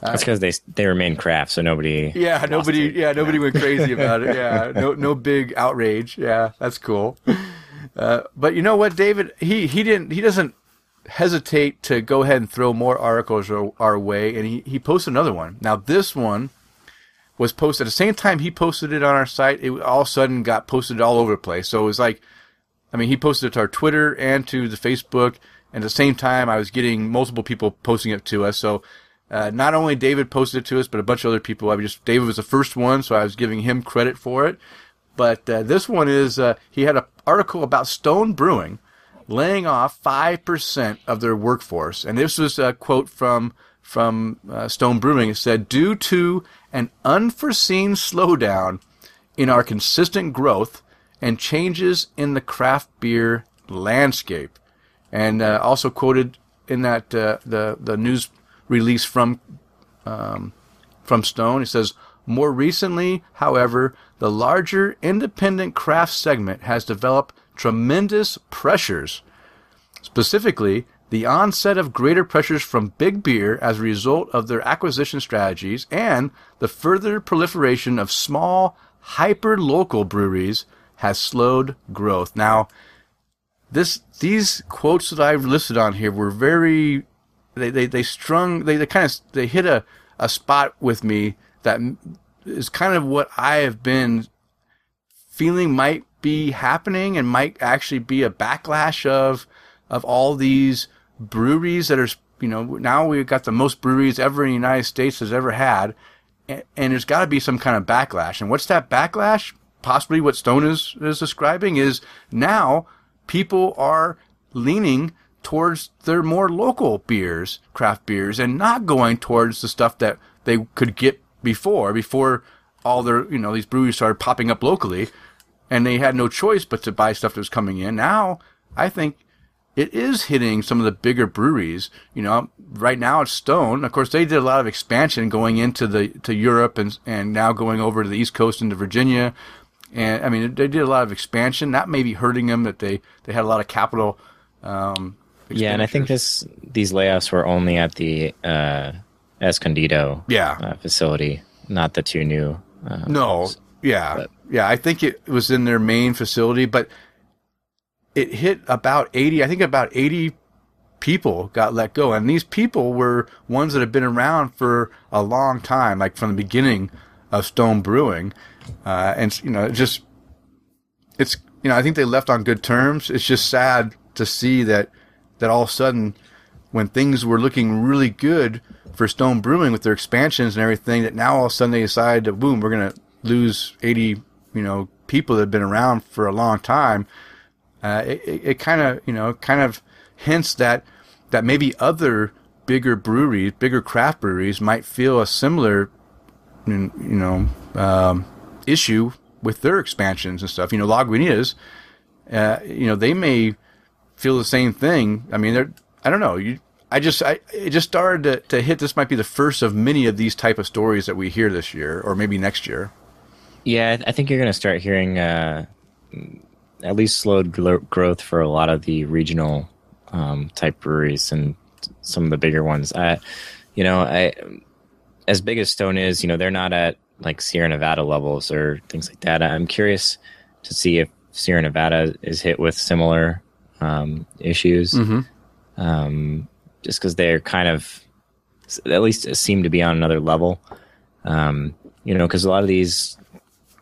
That's because they they remain craft, so nobody. Yeah, nobody. it. Yeah, nobody went crazy about it. Yeah, no, no big outrage. Yeah, that's cool. Uh, but you know what, David? He he didn't. He doesn't hesitate to go ahead and throw more articles our, our way, and he he posted another one. Now this one was posted at the same time he posted it on our site. It all of a sudden got posted all over the place. So it was like, I mean, he posted it to our Twitter and to the Facebook, and at the same time, I was getting multiple people posting it to us. So uh, not only David posted it to us, but a bunch of other people. I just David was the first one, so I was giving him credit for it. But uh, this one is uh, he had an article about Stone Brewing laying off five percent of their workforce, and this was a quote from from uh, Stone Brewing. It said, "Due to an unforeseen slowdown in our consistent growth and changes in the craft beer landscape," and uh, also quoted in that uh, the the news release from um, from Stone. It says, more recently, however, the larger independent craft segment has developed tremendous pressures. Specifically, the onset of greater pressures from big beer as a result of their acquisition strategies and the further proliferation of small, hyper local breweries has slowed growth. Now, this these quotes that I've listed on here were very they they, they strung they, they kind of they hit a, a spot with me that is kind of what I have been feeling might be happening and might actually be a backlash of of all these breweries that are you know now we've got the most breweries ever in the United States has ever had and, and there's got to be some kind of backlash. And what's that backlash? Possibly what Stone is is describing is now people are leaning towards their more local beers, craft beers, and not going towards the stuff that they could get before, before all their, you know, these breweries started popping up locally and they had no choice but to buy stuff that was coming in. Now, I think it is hitting some of the bigger breweries. You know, right now it's Stone. Of course, they did a lot of expansion going into the to Europe and and now going over to the East Coast into Virginia. And I mean, they did a lot of expansion. That may be hurting them. That they they had a lot of capital. Um, Yeah, and I think this these layoffs were only at the uh, Escondido Yeah. uh, facility, not the two new. Uh, No, yeah, But- yeah. I think it was in their main facility, but it hit about eighty. I think about eighty people got let go, and these people were ones that have been around for a long time, like from the beginning of Stone Brewing, uh, and you know, it just it's you know, I think they left on good terms. It's just sad to see that that all of a sudden, when things were looking really good for Stone Brewing with their expansions and everything, that now all of a sudden they decide that boom, we're gonna lose eighty, you know, people that have been around for a long time. Uh, it kind of you know kind of hints that that maybe other bigger breweries, bigger craft breweries, might feel a similar you know um, issue with their expansions and stuff. You know, Lagunitas, uh, you know, they may feel the same thing. I mean, they're I don't know. You, I just I it just started to, to hit. This might be the first of many of these type of stories that we hear this year, or maybe next year. Yeah, I think you're going to start hearing uh, at least slowed glo- growth for a lot of the regional um, type breweries and some of the bigger ones. I, you know, I as big as Stone is, you know, they're not at like Sierra Nevada levels or things like that. I'm curious to see if Sierra Nevada is hit with similar um, issues. Um, just because they're kind of at least seem to be on another level. Um, you know, because a lot of these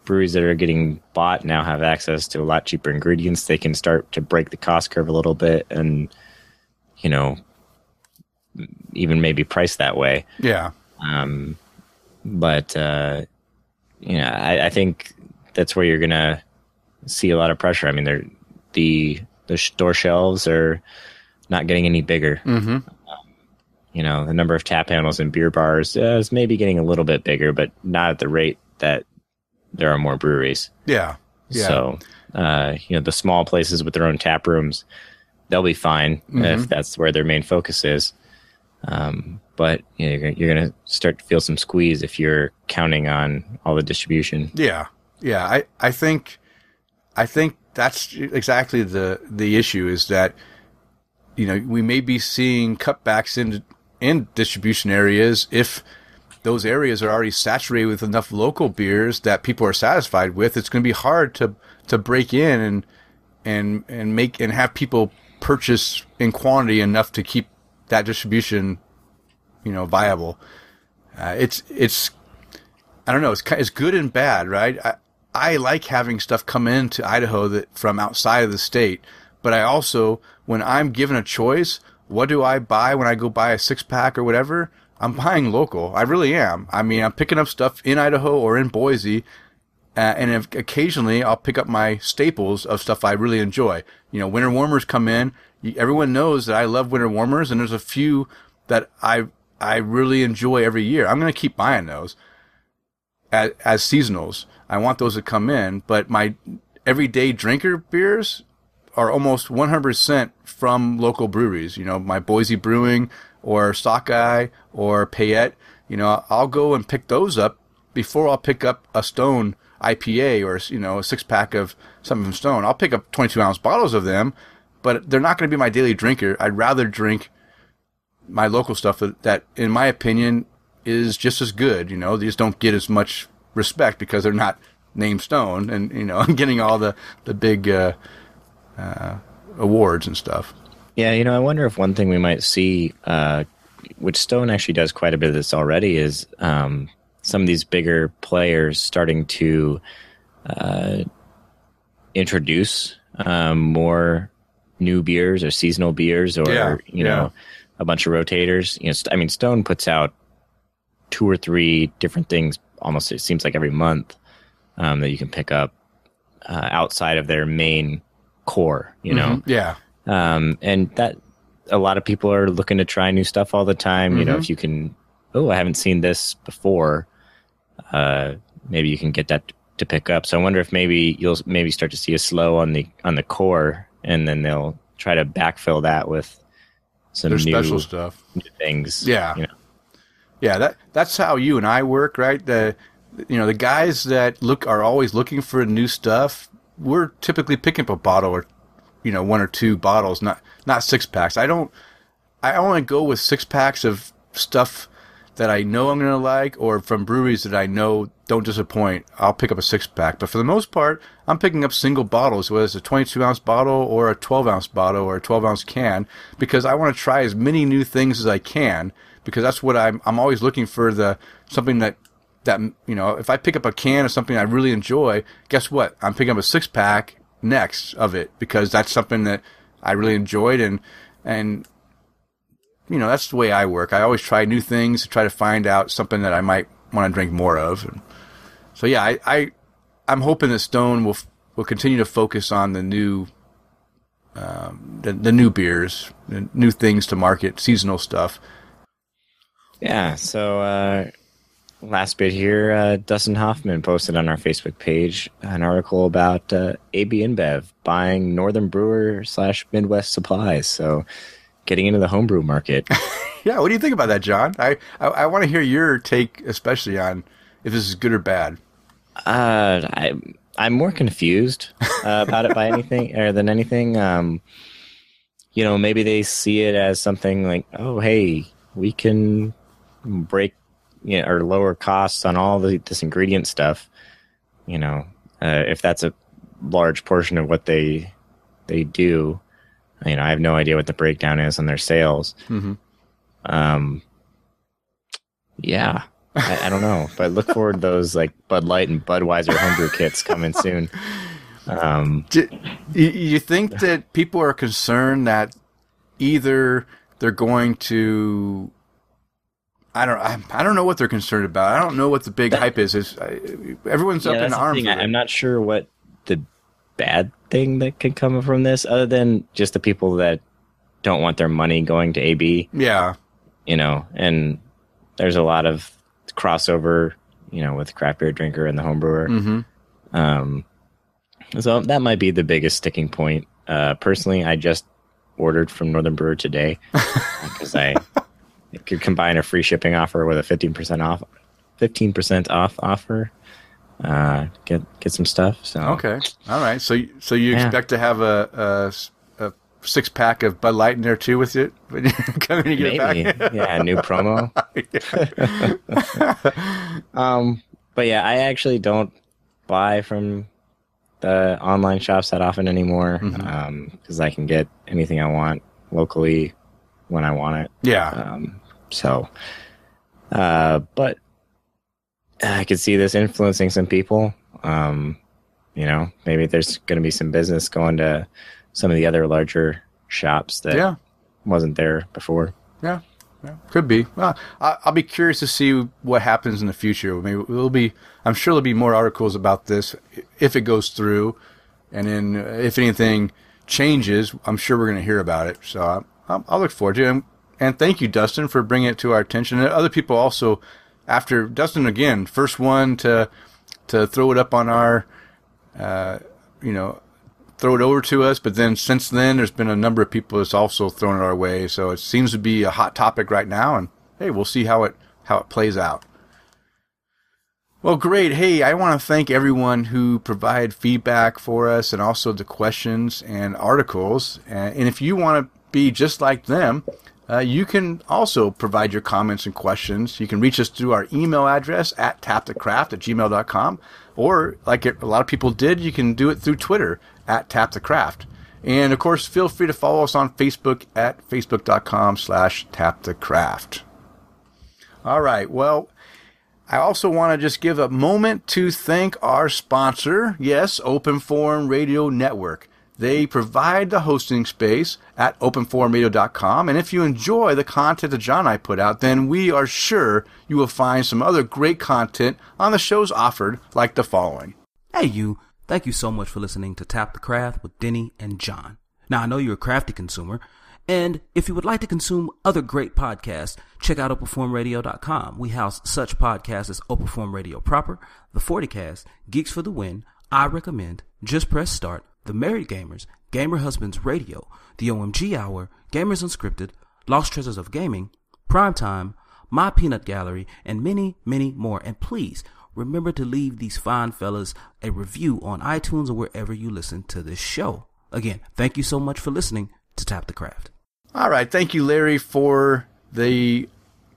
breweries that are getting bought now have access to a lot cheaper ingredients. They can start to break the cost curve a little bit and, you know, even maybe price that way. Yeah, Um, but, uh, you know, I, I think that's where you're going to see a lot of pressure. I mean, they're, the, the store shelves are not getting any bigger. mm-hmm. You know, the number of tap handles in beer bars uh, is maybe getting a little bit bigger, but not at the rate that there are more breweries. yeah, yeah. So, uh, you know, the small places with their own tap rooms, they'll be fine Mm-hmm. if that's where their main focus is. Um, but you know, you're, gonna- you're going to start to feel some squeeze if you're counting on all the distribution. Yeah, yeah. I, I think, I think that's exactly the the issue is that, you know, we may be seeing cutbacks in in distribution areas if those areas are already saturated with enough local beers that people are satisfied with. It's going to be hard to to break in and and and make and have people purchase in quantity enough to keep that distribution, you know, viable. Uh, it's it's I don't know. It's it's good and bad, right? I I like having stuff come into Idaho that from outside of the state, but I also, when I'm given a choice, what do I buy when I go buy a six pack or whatever? I'm buying local. I really am. I mean, I'm picking up stuff in Idaho or in Boise, uh, and if, occasionally I'll pick up my staples of stuff I really enjoy. You know, winter warmers come in. Everyone knows that I love winter warmers, and there's a few that I I really enjoy every year. I'm going to keep buying those as, as seasonals. I want those to come in, but my everyday drinker beers are almost 100% from local breweries. You know, my Boise Brewing or Sockeye or Payette. You know, I'll go and pick those up before I'll pick up a Stone IPA or you know a six pack of something from Stone. I'll pick up 22 ounce bottles of them, but they're not going to be my daily drinker. I'd rather drink my local stuff that, that, in my opinion, is just as good. You know, they just don't get as much respect because they're not named Stone and you know I'm getting all the the big uh, uh, awards and stuff. Yeah, you know, I wonder if one thing we might see, uh, which Stone actually does quite a bit of this already, is um, some of these bigger players starting to uh, introduce um, more new beers or seasonal beers or Yeah, you know yeah. a bunch of rotators. You know, I mean, Stone puts out two or three different things. Almost it seems like every month um, that you can pick up uh, outside of their main core. You know, Yeah. Um, and that a lot of people are looking to try new stuff all the time. You know, if you can, oh, I haven't seen this before. Uh, maybe you can get that to pick up. So I wonder if maybe you'll maybe start to see a slow on the on the core, and then they'll try to backfill that with some There's new, special stuff. new things. Yeah. you know. Yeah, that that's how you and I work, right? The you know the guys that look are always looking for new stuff. We're typically picking up a bottle or you know one or two bottles, not not six packs. I don't. I only go with six packs of stuff that I know I'm gonna like, or from breweries that I know don't disappoint. I'll pick up a six pack. But for the most part, I'm picking up single bottles, whether it's a 22 ounce bottle or a 12 ounce bottle or a 12 ounce can, because I want to try as many new things as I can. Because that's what I'm. I'm always looking for the something that that you know. If I pick up a can of something I really enjoy, guess what? I'm picking up a six pack next of it because that's something that I really enjoyed and and you know that's the way I work. I always try new things to try to find out something that I might want to drink more of. And so yeah, I, I I'm hoping that Stone will will continue to focus on the new um, the, the new beers, the new things to market, seasonal stuff. Yeah. So uh, last bit here, uh, Dustin Hoffman posted on our Facebook page an article about uh, AB InBev buying Northern Brewer slash Midwest Supplies. So getting into the homebrew market. Yeah, what do you think about that, John? I I, I want to hear your take, especially on if this is good or bad. Uh, I I'm more confused uh, about it by anything or than anything. Um, you know, maybe they see it as something like, oh, hey, we can break, you know, or lower costs on all the this ingredient stuff. You know, uh, if that's a large portion of what they they do, you know, I have no idea what the breakdown is on their sales. Mhm. Um, yeah, I, I don't know, but look forward to those like Bud Light and Budweiser homebrew kits coming soon. Um, Do, you think that people are concerned that either they're going to I don't I, I don't know what they're concerned about. I don't know what the big hype is. Is everyone's up in arms? I, I'm not sure what the bad thing that could come from this, other than just the people that don't want their money going to AB. Yeah, You know, and there's a lot of crossover. You know, with craft beer drinker and the homebrewer. hmm Um, so that might be the biggest sticking point. Uh, personally, I just ordered from Northern Brewer today because I could combine a free shipping offer with a fifteen percent off, fifteen percent off offer. Uh, get get some stuff. So Okay, all right. So you- so you Yeah. expect to have a a six pack of Bud Light in there too with it when you come and get maybe it back. yeah, new promo. um, but yeah, I actually don't buy from the online shops that often anymore because I can get anything I want locally when I want it. yeah, Um, so, uh, but I could see this influencing some people. Um, you know, maybe there's going to be some business going to some of the other larger shops that yeah, wasn't there before. yeah, yeah. Could be. Well, I, I'll be curious to see what happens in the future. Maybe there'll be. I'm sure there'll be more articles about this if it goes through, and then if anything changes, I'm sure we're going to hear about it. So I, I'll, I'll look forward to it. And thank you, Dustin, for bringing it to our attention. And other people also, after Dustin again, first one to to throw it up on our, uh, you know, throw it over to us. But then since then, there's been a number of people that's also thrown it our way. So it seems to be a hot topic right now. And hey, we'll see how it how it plays out. Well, great. Hey, I want to thank everyone who provided feedback for us and also the questions and articles. And, and if you want to be just like them, uh, you can also provide your comments and questions. You can reach us through our email address at tapthecraft at gmail.com. Or, like a lot of people did, you can do it through Twitter at tapthecraft. And of course, feel free to follow us on Facebook at facebook.com slash tapthecraft. All right. Well, I also want to just give a moment to thank our sponsor, yes, Open Forum Radio Network. They provide the hosting space at openforumradio.com. And if you enjoy the content that John and I put out, then we are sure you will find some other great content on the shows offered, like the following. Hey, you. Thank you so much for listening to Tap the Craft with Denny and John. Now, I know you're a crafty consumer, and if you would like to consume other great podcasts, check out OpenForumRadio.com. We house such podcasts as Open Forum Radio Proper, The 40Cast, Geeks for the Win, I Recommend, Just Press Start, The Married Gamers, Gamer Husbands Radio, The OMG Hour, Gamers Unscripted, Lost Treasures of Gaming, Primetime, My Peanut Gallery, and many, many more. And please, remember to leave these fine fellas a review on iTunes or wherever you listen to this show. Again, thank you so much for listening to Tap the Craft. All right. Thank you, Larry, for the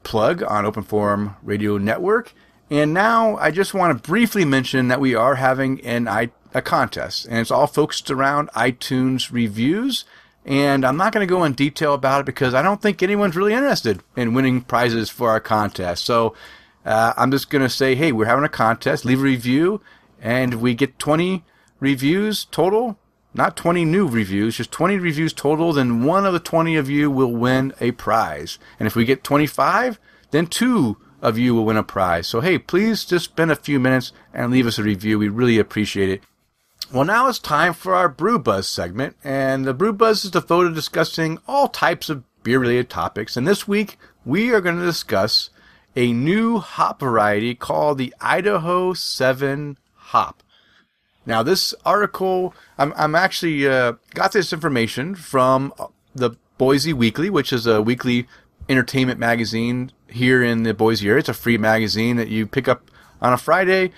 plug on Open Forum Radio Network. And now I just want to briefly mention that we are having an I, a contest, and it's all focused around iTunes reviews. And I'm not going to go in detail about it because I don't think anyone's really interested in winning prizes for our contest. So uh, I'm just going to say, hey, we're having a contest. Leave a review, and we get 20 reviews total not 20 new reviews, just 20 reviews total, then one of the 20 of you will win a prize. And if we get 25, then two of you will win a prize. So hey, please just spend a few minutes and leave us a review. We really appreciate it. Well, now it's time for our Brew Buzz segment, and the Brew Buzz is devoted to discussing all types of beer-related topics. And this week, we are going to discuss a new hop variety called the Idaho 7 hop. Now, this article, I'm, I'm actually uh, got this information from the Boise Weekly, which is a weekly entertainment magazine here in the Boise area. It's a free magazine that you pick up on a Friday.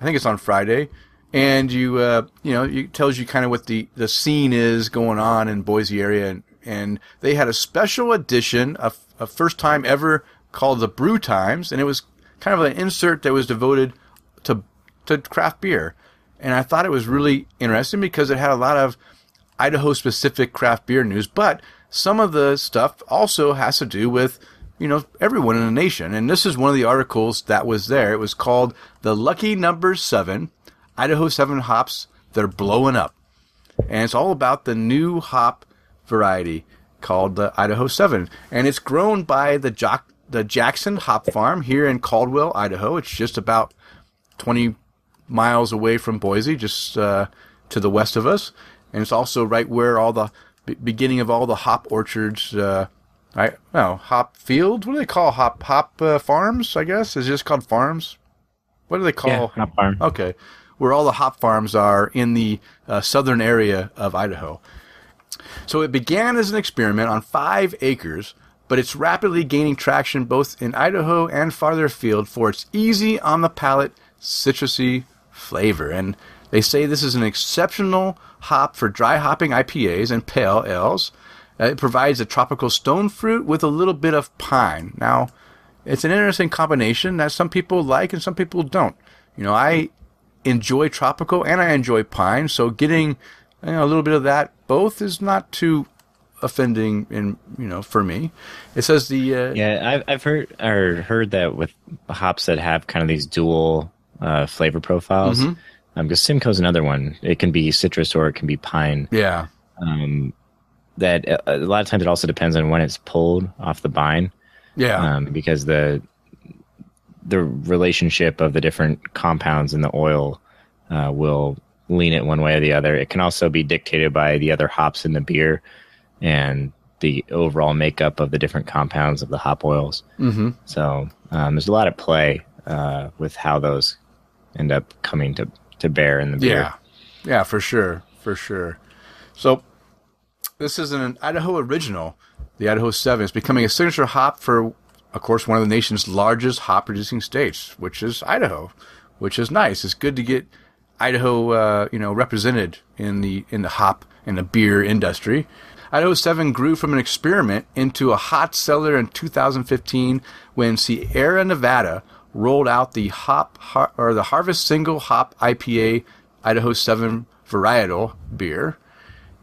I think it's on Friday, and you uh, you know it tells you kind of what the the scene is going on in Boise area, and and they had a special edition, a, a first time ever called the Brew Times, and it was kind of an insert that was devoted to to craft beer. And I thought it was really interesting because it had a lot of Idaho specific craft beer news, but some of the stuff also has to do with you know everyone in the nation. And this is one of the articles that was there. It was called "The Lucky Number Seven: Idaho Seven Hops They're Blowing Up," and it's all about the new hop variety called the Idaho Seven, and it's grown by the Jock the Jackson Hop Farm here in Caldwell, Idaho. It's just about 20 miles away from Boise, just uh, to the west of us, and it's also right where all the b- beginning of all the hop orchards. Uh, I no hop fields. What do they call hop hop uh, farms? I guess is just called farms. What do they call Yeah, hop farm. Okay, where all the hop farms are in the uh, southern area of Idaho. So it began as an experiment on five acres, but it's rapidly gaining traction both in Idaho and farther afield for its easy on the palate, citrusy flavor. And they say this is an exceptional hop for dry hopping IPAs and pale ales. Uh, it provides a tropical stone fruit with a little bit of pine. Now, it's an interesting combination that some people like and some people don't. You know, I enjoy tropical and I enjoy pine, so getting you know, a little bit of that both is not too offending in you know for me. It says the uh, Yeah, I've I've heard or heard that with hops that have kind of these dual uh, flavor profiles. Mhm. Um, because Simcoe's another one. It can be citrus or it can be pine. yeah Um, that uh, a lot of times it also depends on when it's pulled off the vine. yeah um, because the the relationship of the different compounds in the oil uh, will lean it one way or the other. It can also be dictated by the other hops in the beer and the overall makeup of the different compounds of the hop oils. mm-hmm. So um, there's a lot of play uh, with how those end up coming to, to bear in the beer. Yeah, yeah, for sure, for sure. So this is an Idaho original. The Idaho Seven is becoming a signature hop for, of course, one of the nation's largest hop producing states, which is Idaho, which is nice. It's good to get Idaho, uh, you know, represented in the in the hop and the beer industry. Idaho 7 grew from an experiment into a hot seller in 2015 when Sierra Nevada rolled out the hop or the Harvest Single Hop IPA Idaho 7 varietal beer.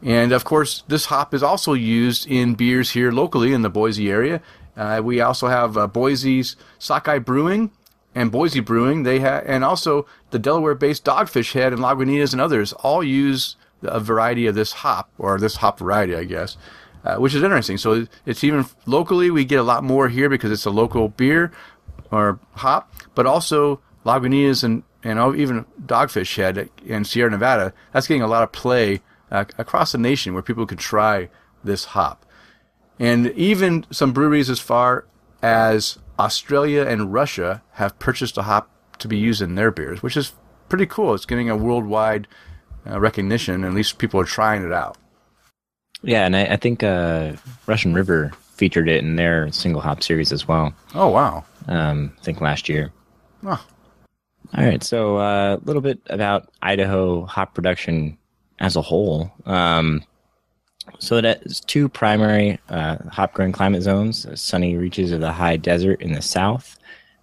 And of course, this hop is also used in beers here locally in the Boise area. Uh, we also have uh, Boise's Sockeye Brewing and Boise Brewing. They ha- and also the Delaware-based Dogfish Head and Lagunitas and others all use a variety of this hop or this hop variety, I guess, uh, which is interesting. So it's even locally we get a lot more here because it's a local beer or hop, but also Lagunitas and and even Dogfish Head in Sierra Nevada. That's getting a lot of play uh, across the nation where people can try this hop, and even some breweries as far as Australia and Russia have purchased a hop to be used in their beers, which is pretty cool. It's getting a worldwide uh, recognition, and at least people are trying it out. Yeah, and I, I think uh, Russian River featured it in their single hop series as well. Oh wow! Um, I think last year. Oh. All right, so uh, a little bit about Idaho hop production as a whole. Um, so that's two primary uh, hop growing climate zones: sunny reaches of the high desert in the south,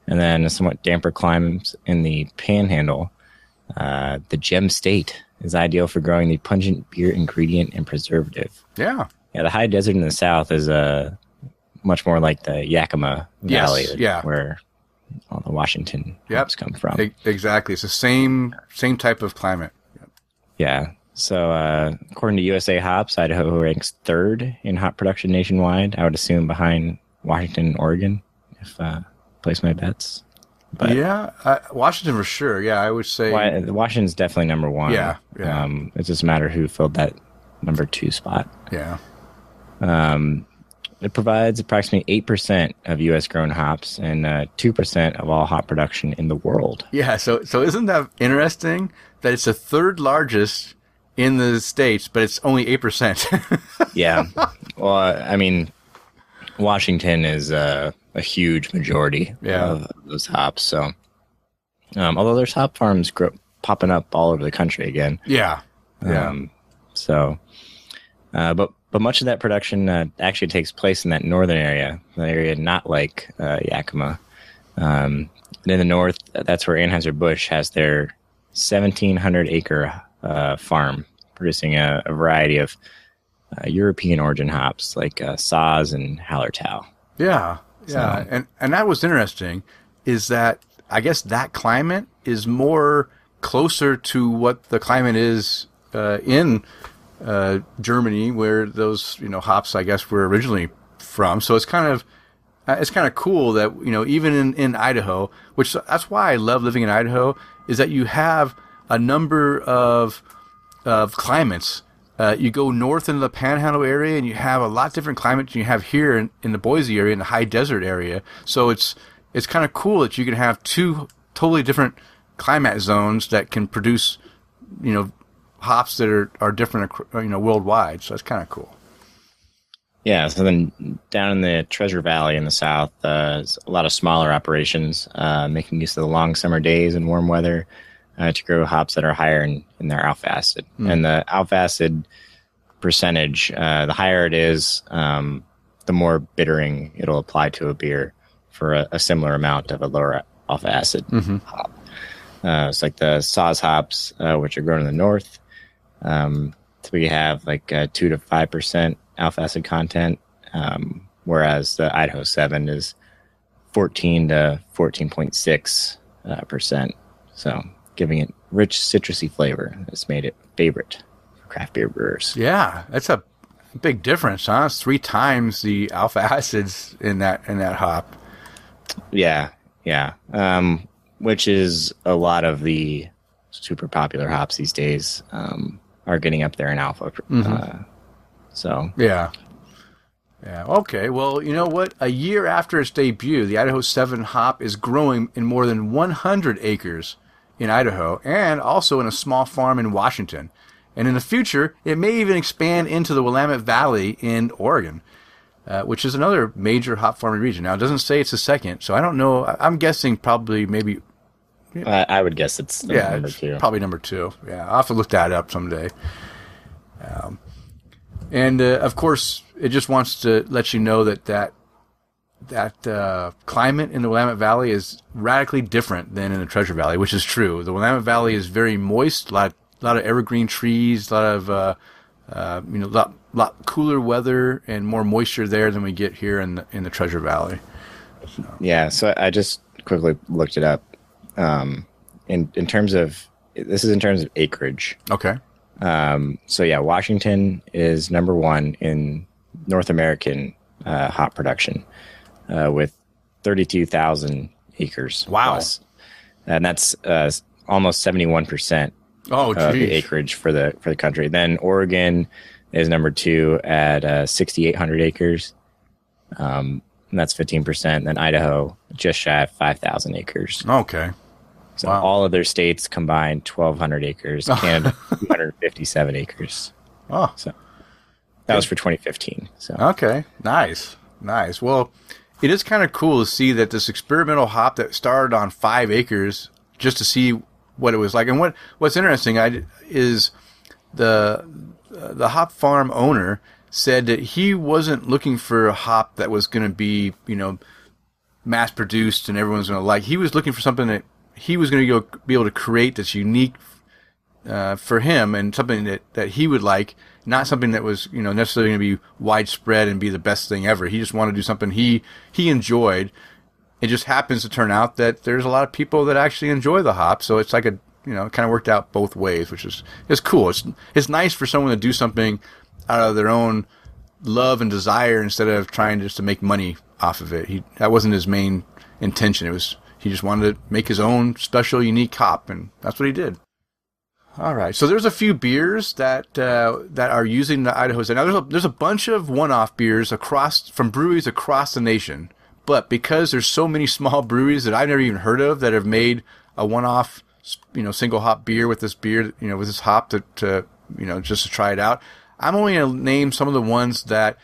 and then somewhat damper climates in the Panhandle. Uh, the Gem State is ideal for growing the pungent beer ingredient and preservative. Yeah. Yeah, the high desert in the south is uh, much more like the Yakima Yes, Valley, yeah. where all the Washington Yep. hops come from. E- exactly. It's the same same type of climate. Yeah. So, uh, according to USA Hops, Idaho ranks third in hop production nationwide. I would assume behind Washington and Oregon, if uh, place my bets. But yeah, uh, Washington for sure. Yeah, I would say. Washington's definitely number one. Yeah, yeah. Um, it's just a matter who filled that number two spot. Yeah. Um, it provides approximately 8% of U.S. grown hops and uh, 2% of all hop production in the world. Yeah. So so isn't that interesting that it's the third largest in the states, but it's only eight percent. Yeah. well, I mean, Washington is uh, a huge majority Yeah. of those hops. So, um, although there's hop farms grow- popping up all over the country again. yeah. Yeah. Um, so, uh, but but much of that production uh, actually takes place in that northern area, the area not like uh, Yakima. Um, and in the north, that's where Anheuser Busch has their 1,700 acre uh, farm, producing a, a variety of uh, European origin hops like uh, Saaz and Hallertau. Yeah, yeah, and and that was interesting. Is that I guess that climate is more closer to what the climate is uh, in uh, Germany, where those you know hops I guess were originally from. So it's kind of uh, it's kind of cool that you know even in in Idaho, which that's why I love living in Idaho, is that you have a number of of climates. Uh, you go north into the Panhandle area, and you have a lot different climates than you have here in, in the Boise area, in the high desert area. So it's it's kind of cool that you can have two totally different climate zones that can produce, you know, hops that are, are different, you know, worldwide. So that's kind of cool. Yeah, so then down in the Treasure Valley in the south, uh, a lot of smaller operations uh, making use of the long summer days and warm weather uh, to grow hops that are higher in, in their alpha acid. And the alpha acid percentage, uh, the higher it is, um, the more bittering it'll apply to a beer for a, a similar amount of a lower alpha acid hop. Uh, it's like the Saaz hops, uh, which are grown in the north. Um, so we have like uh, two to five percent alpha acid content, um, whereas the Idaho Seven is fourteen to fourteen point six uh, percent. So giving it rich citrusy flavor that's made it favorite for craft beer brewers. Yeah, that's a big difference, huh? It's three times the alpha acids in that in that hop. Yeah, yeah. Um, which is a lot of the super popular hops these days um, are getting up there in alpha. Uh, so Yeah. Yeah. Okay. Well, you know what? A year after its debut, the Idaho 7 hop is growing in more than 100 acres in Idaho and also in a small farm in Washington. And in the future, it may even expand into the Willamette Valley in Oregon, uh, which is another major hop farming region. Now, it doesn't say it's the second, so I don't know. I'm guessing probably maybe, I I would guess it's yeah, number it's two. probably number two. Yeah, I'll have to look that up someday. Um, and uh, of course, it just wants to let you know that that that uh, climate in the Willamette Valley is radically different than in the Treasure Valley, which is true. The Willamette Valley is very moist, a lot, lot of evergreen trees, a lot of uh, uh, you know, lot, lot cooler weather and more moisture there than we get here in the in the Treasure Valley. Yeah, so I just quickly looked it up. Um, in in terms of this is in terms of acreage. Okay. Um, so yeah, Washington is number one in North American uh, hop production uh, with 32,000 acres. Wow. plus. And that's uh, almost 71% Oh, of the acreage for the for the country. Then Oregon is number two at uh, 6,800 acres. Um, and that's 15%. Then Idaho, just shy of 5,000 acres. Okay. So Wow. all other states combined 1,200 acres. Canada, 257 acres. Oh, So That was for 2015. So okay. Nice. Nice. Well, it is kind of cool to see that this experimental hop that started on five acres just to see what it was like. And what what's interesting I, is the the hop farm owner said that he wasn't looking for a hop that was going to be, you know, mass produced and everyone's going to like. He was looking for something that he was going to be able to create that's unique uh, for him and something that, that he would like, not something that was, you know, necessarily going to be widespread and be the best thing ever. He just wanted to do something he, he enjoyed. It just happens to turn out that there's a lot of people that actually enjoy the hop. So it's like a, you know, kind of worked out both ways, which is, is cool. It's, it's nice for someone to do something out of their own love and desire instead of trying just to make money off of it. He, that wasn't his main intention. It was, he just wanted to make his own special, unique hop, and that's what he did. All right, so there's a few beers that uh, that are using the Idaho. Now there's a, there's a bunch of one-off beers across from breweries across the nation, but because there's so many small breweries that I've never even heard of that have made a one-off, you know, single hop beer with this beer, you know, with this hop to, to you know just to try it out. I'm only to name some of the ones that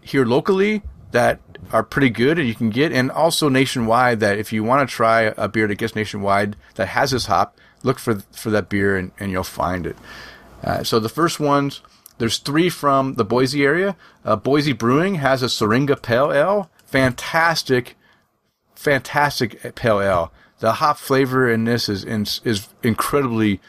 here locally that are pretty good and you can get, and also nationwide that if you want to try a beer that gets nationwide that has this hop, look for for that beer and, and you'll find it. Uh, so the first ones, there's three from the Boise area. Uh, Boise Brewing has a Syringa Pale Ale, fantastic, fantastic pale ale. The hop flavor in this is is incredibly,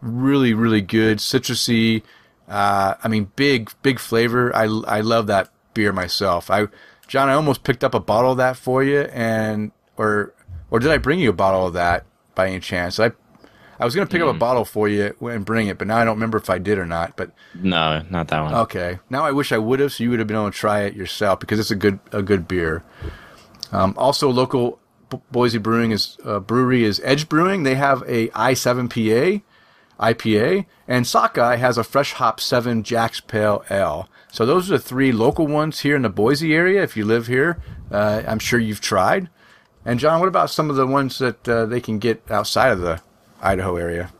really, really good, citrusy. Uh, I mean, big, big flavor. I, I love that beer myself. I, John, I almost picked up a bottle of that for you, and or or did I bring you a bottle of that by any chance? I I was gonna pick up a bottle for you and bring it, but now I don't remember if I did or not. But no, not that one. okay, now I wish I would have, so you would have been able to try it yourself because it's a good a good beer. Um, also, local Boise Brewing is uh, brewery is Edge Brewing. They have a I7PA IPA, and Sockeye has a Fresh Hop Seven Jack's Pale Ale. So those are the three local ones here in the Boise area. If you live here, uh, I'm sure you've tried. And John, what about some of the ones that uh, they can get outside of the Idaho area?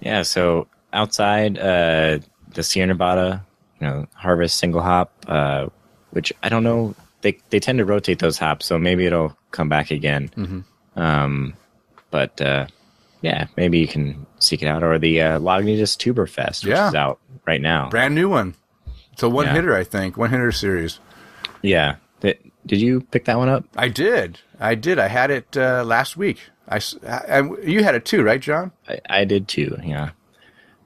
Yeah, so outside uh, the Sierra Nevada, you know, harvest single hop, uh, which I don't know, they they tend to rotate those hops, so maybe it'll come back again. Mm-hmm. Um, but uh, yeah, maybe you can seek it out, or the uh, Lagunitas Tuberfest, which Yeah. is out right now. Brand new one. It's a one Yeah. hitter, I think. One hitter series. Yeah, Th- did you pick that one up? I did. I did. I had it uh, last week. I, I- you had it too, right, John? I, I did too. Yeah,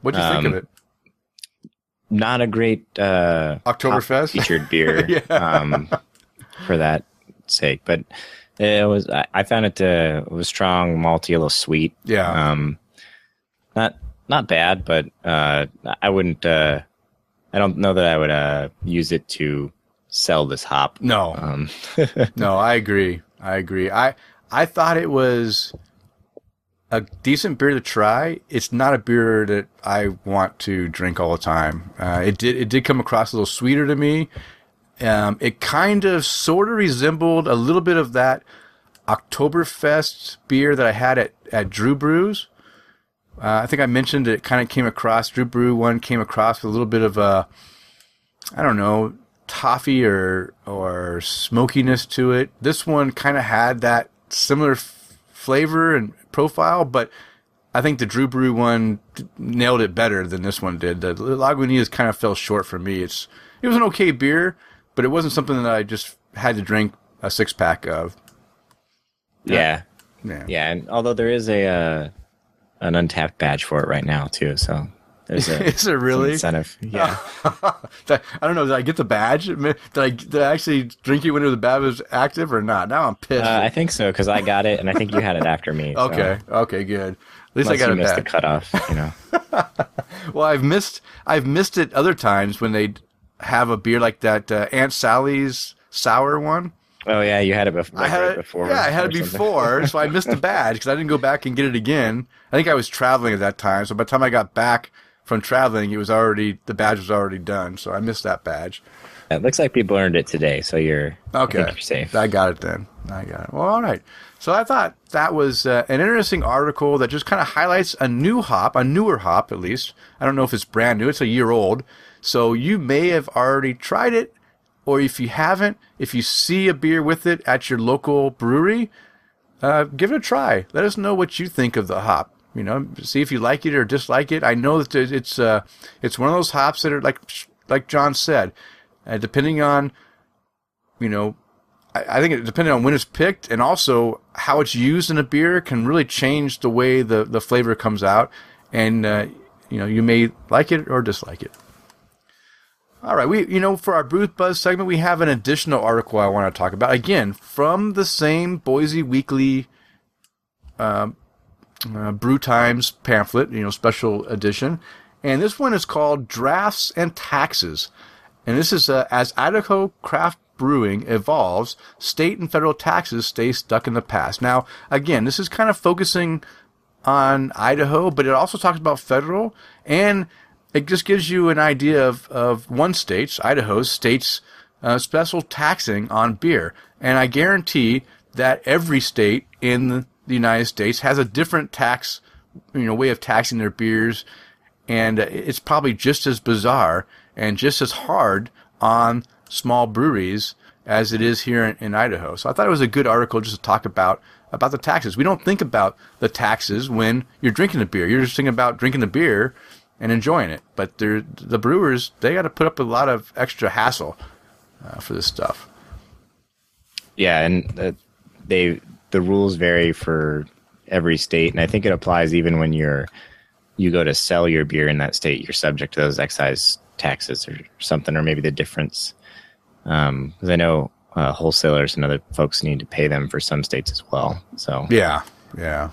What'd you think Um, of it? not a great uh, Oktoberfest? featured beer Yeah. um, for that sake, but it was. I, I found it to it was strong, malty, a little sweet. Yeah. Um, not not bad, but uh, I wouldn't. Uh, I don't know that I would uh, use it to sell this hop. No. Um, No, I agree. I agree. I I thought it was a decent beer to try. It's not a beer that I want to drink all the time. Uh, it did it did come across a little sweeter to me. Um, it kind of sort of resembled a little bit of that Oktoberfest beer that I had at, at Drew Brews. Uh, I think I mentioned it kind of came across, Drew Brew one came across with a little bit of a, I don't know, toffee or or smokiness to it. This one kind of had that similar f- flavor and profile, but I think the Drew Brew one d- nailed it better than this one did. The Lagunitas kind of fell short for me. It's it was an okay beer, but it wasn't something that I just had to drink a six pack of. yeah, Yeah. yeah. And although there is a uh, an Untappd badge for it right now too, so there's a Is it really? incentive. Yeah. I don't know. Did I get the badge? Did I, did I actually drink it when the badge was active or not? Now I'm pissed. Uh, I think so because I got it, and I think you had it after me. so- Okay. Okay. Good. At least Unless I got you it missed the cutoff, you know. Well, I've missed I've missed it other times when they have a beer like that uh, Aunt Sally's sour one. oh yeah, you had it before. I had right it before. Yeah, I had it before, so I missed the badge because I didn't go back and get it again. I think I was traveling at that time, so by the time I got back from traveling, it was already the badge was already done. So I missed that badge. It looks like people earned it today, so you're Okay, think you're safe. I got it then. I got it. Well, all right. So I thought that was uh, an interesting article that just kind of highlights a new hop, a newer hop at least. I don't know if it's brand new; it's a year old. So you may have already tried it, or if you haven't, if you see a beer with it at your local brewery, uh, give it a try. Let us know what you think of the hop. You know, see if you like it or dislike it. I know that it's uh, it's one of those hops that are like like John said, uh, depending on you know I, I think it depending on when it's picked and also how it's used in a beer can really change the way the, the flavor comes out. And, uh, you know, you may like it or dislike it. All right. We, you know, for our Brew Buzz segment, we have an additional article I want to talk about. Again, from the same Boise Weekly, um, uh, Brew Times pamphlet, you know, special edition. And this one is called Drafts and Taxes. And this is uh, as Idaho craft brewing evolves, state and federal taxes stay stuck in the past. Now, again, this is kind of focusing on Idaho, but it also talks about federal, and it just gives you an idea of, of one state's, Idaho's state's uh, special taxing on beer. And I guarantee that every state in the United States has a different tax, you know, way of taxing their beers, and it's probably just as bizarre and just as hard on small breweries as it is here in, in Idaho. So I thought it was a good article just to talk about about the taxes. We don't think about the taxes when you're drinking a beer. You're just thinking about drinking the beer and enjoying it. But the brewers, they got to put up a lot of extra hassle uh, for this stuff. Yeah, and uh, they the rules vary for every state, and I think it applies even when you're you go to sell your beer in that state. You're subject to those excise taxes or something, or maybe the difference. Because I know uh, wholesalers and other folks need to pay them for some states as well. So Yeah, yeah.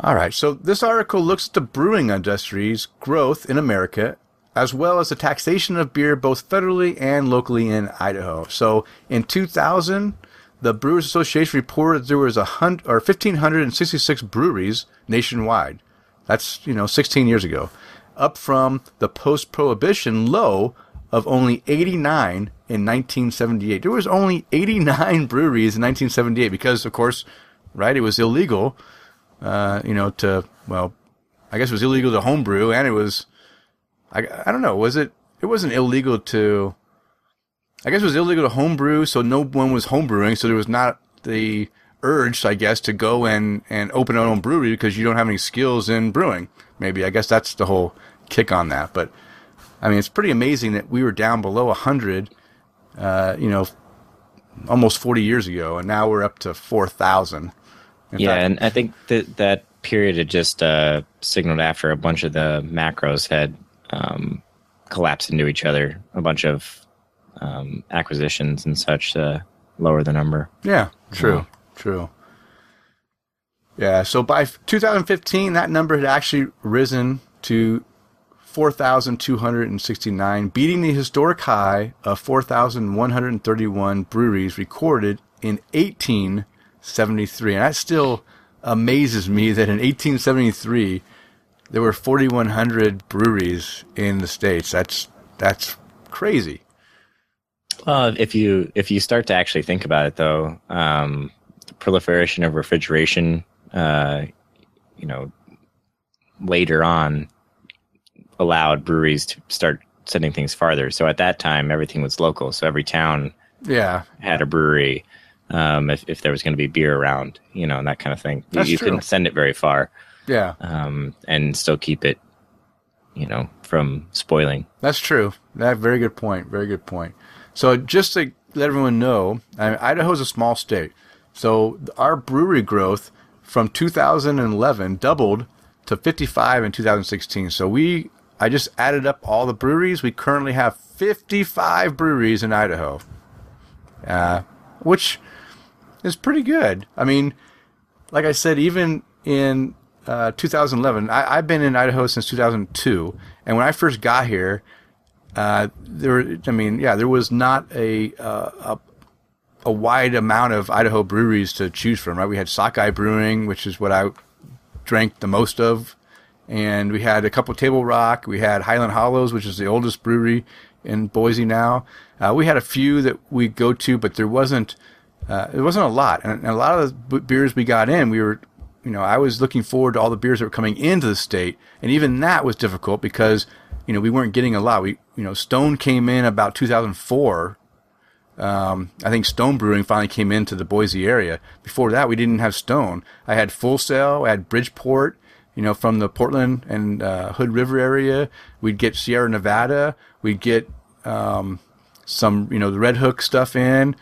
All right. So this article looks at the brewing industry's growth in America, as well as the taxation of beer both federally and locally in Idaho. So in 2000, the Brewers Association reported there was a hundred or 1,566 breweries nationwide. That's you know 16 years ago, up from the post-prohibition low of only 89 in 1978. There was only 89 breweries in 1978 because, of course, right, it was illegal, uh, you know, to, well, I guess it was illegal to homebrew and it was, I, I don't know, was it, it wasn't illegal to, I guess it was illegal to homebrew, so no one was homebrewing, so there was not the urge, I guess, to go and, and open our own brewery because you don't have any skills in brewing. Maybe, I guess that's the whole kick on that, but I mean, it's pretty amazing that we were down below 100, uh, you know, almost 40 years ago, and now we're up to 4,000. Yeah, fact- and I think that that period had just uh, signaled after a bunch of the macros had um, collapsed into each other. A bunch of um, acquisitions and such uh, lower the number. Yeah, true, true. Yeah, so by 2015, that number had actually risen to 4,269, beating the historic high of 4,131 breweries recorded in 1873. And that still amazes me that in 1873 there were 4,100 breweries in the states. That's that's crazy. Uh, if you if you start to actually think about it, though, um, the proliferation of refrigeration, uh, you know, later on, allowed breweries to start sending things farther. So at that time, everything was local. So every town Yeah, had a brewery. Um, if if there was going to be beer around, you know, and that kind of thing, That's you true. couldn't send it very far, yeah. um, and still keep it, you know, from spoiling. That's true. That very good point. Very good point. So just to let everyone know, I mean, Idaho's a small state, so our brewery growth from 2011 doubled to 55 in 2016. So we, I just added up all the breweries. We currently have 55 breweries in Idaho, uh, which is pretty good. I mean, like I said, even in uh, 2011. I, I've been in Idaho since 2002, and when I first got here, uh, there. I mean, yeah, there was not a, uh, a a wide amount of Idaho breweries to choose from. Right, we had Sockeye Brewing, which is what I drank the most of, and we had a couple Table Rock. We had Highland Hollows, which is the oldest brewery in Boise now. Uh, we had a few that we go to, but there wasn't uh, it wasn't a lot, and, and a lot of the beers we got in, we were you know, I was looking forward to all the beers that were coming into the state, and even that was difficult because, you know, we weren't getting a lot. We, you know, Stone came in about 2004. Um, I think Stone Brewing finally came into the Boise area. Before that, we didn't have Stone. I had Full Sail, I had Bridgeport, you know, from the Portland and uh, Hood River area. We'd get Sierra Nevada. We'd get um, some, you know, the Redhook stuff in.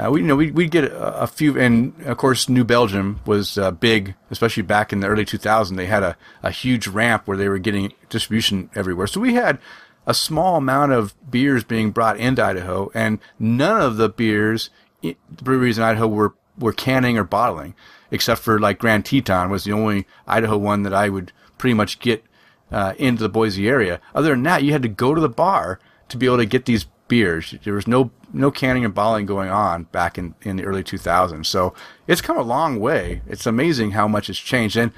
Uh, we you know we we get a, a, few, and of course New Belgium was uh, big, especially back in the early 2000s. They had a, a huge ramp where they were getting distribution everywhere. So we had a small amount of beers being brought into Idaho, and none of the beers the breweries in Idaho were were canning or bottling, except for like Grand Teton was the only Idaho one that I would pretty much get uh, into the Boise area. Other than that, you had to go to the bar to be able to get these beers. There was no no canning and bottling going on back in, in the early 2000s. So it's come a long way. It's amazing how much it's changed. And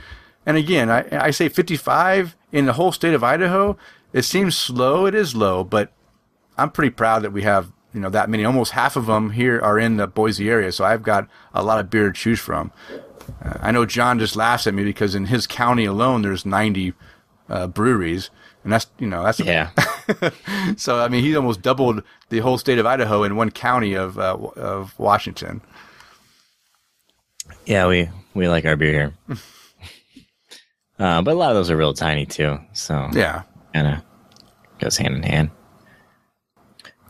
and again, I, I say 55 in the whole state of Idaho. It seems slow. It is low, but I'm pretty proud that we have you know that many. Almost half of them here are in the Boise area. So I've got a lot of beer to choose from. Uh, I know John just laughs at me because in his county alone, there's 90 uh, breweries and that's you know that's yeah. so I mean, he almost doubled the whole state of Idaho in one county of uh, of Washington. Yeah, we we like our beer here, uh, but a lot of those are real tiny too. So yeah, kind of goes hand in hand.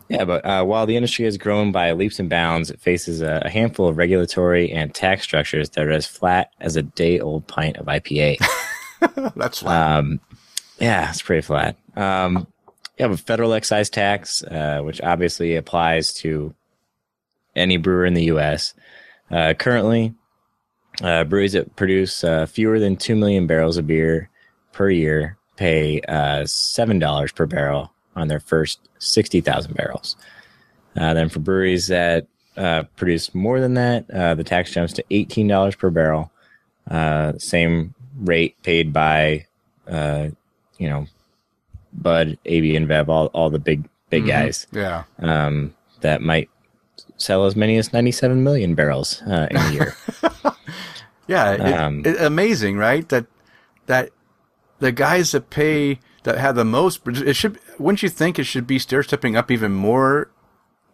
Yeah, but uh, while the industry has grown by leaps and bounds, it faces a, a handful of regulatory and tax structures that are as flat as a day old pint of IPA. That's flat. Um, yeah, it's pretty flat. Um, you have a federal excise tax, uh, which obviously applies to any brewer in the U.S. Uh, currently, uh, breweries that produce uh, fewer than 2 million barrels of beer per year pay uh, $7 per barrel on their first 60,000 barrels. Uh, then for breweries that produce more than that, the tax jumps to $18 per barrel. same rate paid by you know, Bud, AB InBev, all all the big big mm-hmm. guys. Yeah. Um, that might sell as many as 97 million barrels uh, in a year. yeah, it, um, it, amazing, right? That that the guys that pay that have the most, it should. Wouldn't you think it should be stair stepping up even more?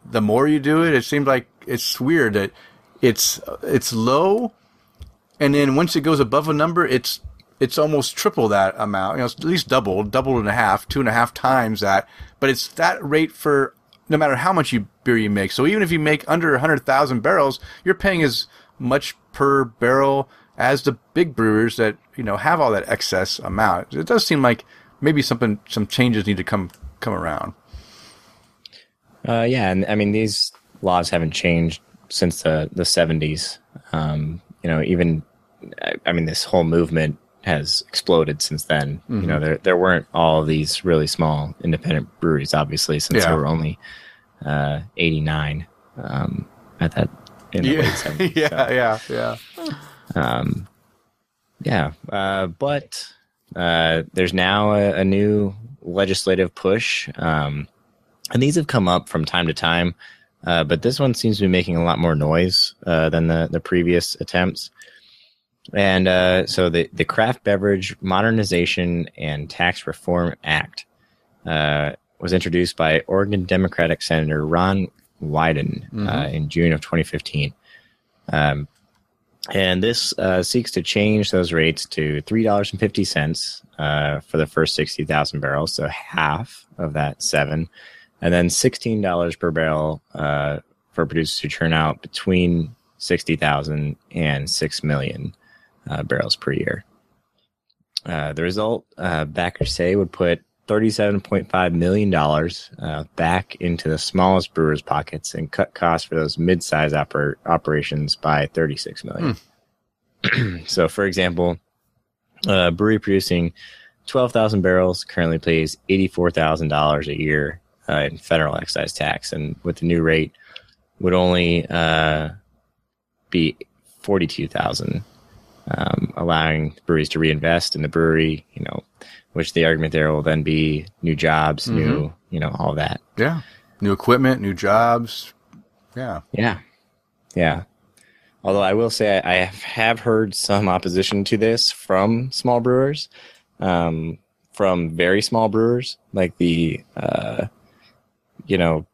The more you do it, it seems like it's weird that it's it's low, and then once it goes above a number, it's it's almost triple that amount. You know, at least double, double and a half, two and a half times that. But it's that rate for no matter how much you beer you make. So even if you make under hundred thousand barrels, you're paying as much per barrel as the big brewers that you know have all that excess amount. It does seem like maybe something, some changes need to come come around. Uh, yeah, and I mean these laws haven't changed since the the seventies. Um, you know, even I mean this whole movement has exploded since then. Mm-hmm. You know, mm-hmm. there there weren't all these really small independent breweries, obviously, since yeah. there were only uh, 89 um, at that in the yeah. late 70s. yeah, so. yeah, yeah, um, yeah. Uh, but uh, there's now a, a, new legislative push, um, and these have come up from time to time. Uh, but this one seems to be making a lot more noise uh, than the, the previous attempts. And uh, so the, the Craft Beverage Modernization and Tax Reform Act uh, was introduced by Oregon Democratic Senator Ron Wyden uh, mm-hmm. uh, in June of 2015. Um, and this uh, seeks to change those rates to $3.50 uh, for the first 60,000 barrels, so half of that seven, and then $16 per barrel for producers who turn out between 60,000 and 6 million uh, barrels per year. Uh, the result, uh, backers say, would put $37.5 million uh, back into the smallest brewers' pockets and cut costs for those mid-size oper- operations by 36 million. Hmm. so, for example, uh, brewery producing 12,000 barrels currently pays $84,000 a year uh, in federal excise tax. And with the new rate, would only uh, be 42,000, um, allowing breweries to reinvest in the brewery, you know, which the argument there will then be new jobs, new, you know, all that. Yeah. New equipment, new jobs. Yeah. Yeah. Yeah. Although I will say I, have heard some opposition to this from small brewers, um, from very small brewers, like the, uh, you know,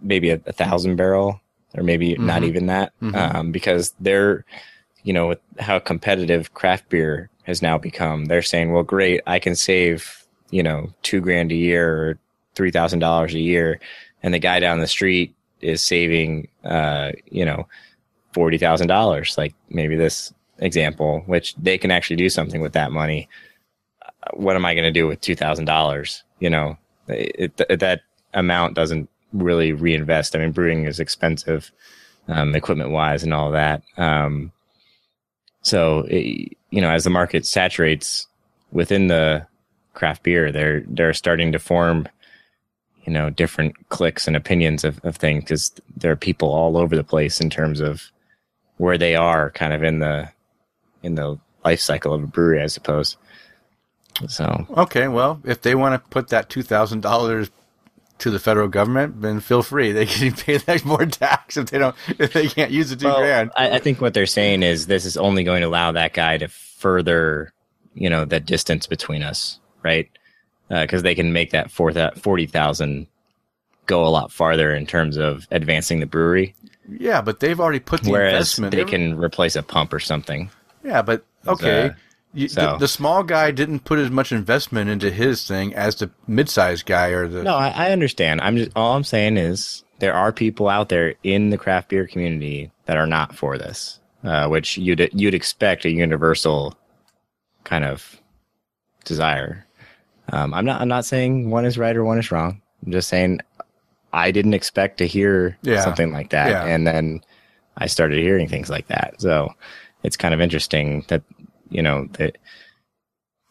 maybe a, a thousand barrel or maybe not even that, um, because they're, you know, with how competitive craft beer has now become, they're saying, well, great, I can save, you know, two grand a year or three thousand dollars a year, and the guy down the street is saving, uh, you know, forty thousand dollars. Like maybe this example, which they can actually do something with that money. Uh, What am I going to do with two thousand dollars? You know, it, it, that amount doesn't really reinvest. I mean, brewing is expensive, um, equipment wise, and all that. Um, so it, you know, as the market saturates within the craft beer, they're they're starting to form, you know, different cliques and opinions of, of things because there are people all over the place in terms of where they are, kind of in the in the life cycle of a brewery, I suppose. So Okay, well, if they want to put that two thousand dollars to the federal government, then feel free. They can pay that more tax if they don't if they can't use the two Well, grand. I, I think what they're saying is this is only going to allow that guy to further, you know, that distance between us, right? Because they can make that four forty thousand go a lot farther in terms of advancing the brewery, Yeah, but they've already put the whereas investment. they can replace a pump or something. Yeah, but okay. uh, You- so- the, the small guy didn't put as much investment into his thing as the mid-sized guy or the. No, I, I understand. I'm just all I'm saying is there are people out there in the craft beer community that are not for this, uh, which you'd you'd expect a universal kind of desire. Um, I'm not I'm not saying one is right or one is wrong. I'm just saying I didn't expect to hear Yeah. something like that, Yeah. and then I started hearing things like that. So it's kind of interesting that you know that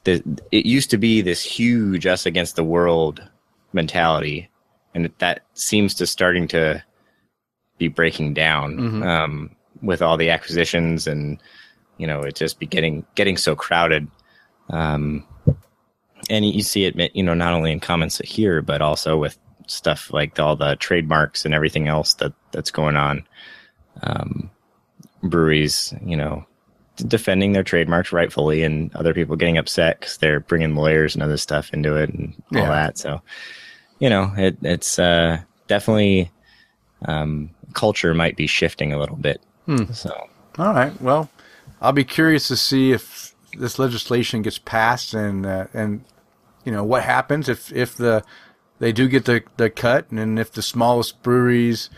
the, it used to be this huge us against the world mentality, and that seems to starting to be breaking down Mhm. um, with all the acquisitions, and you know it just be getting getting so crowded. Um, and you see it, you know, not only in comments here, but also with stuff like all the trademarks and everything else that that's going on. Um, breweries, you know, defending their trademarks rightfully, and other people getting upset because they're bringing lawyers and other stuff into it and all Yeah. that. So, you know, it, it's uh, definitely um, culture might be shifting a little bit. Hmm. So, All right. Well, I'll be curious to see if this legislation gets passed and uh, and you know what happens if if the they do get the the cut and if the smallest breweries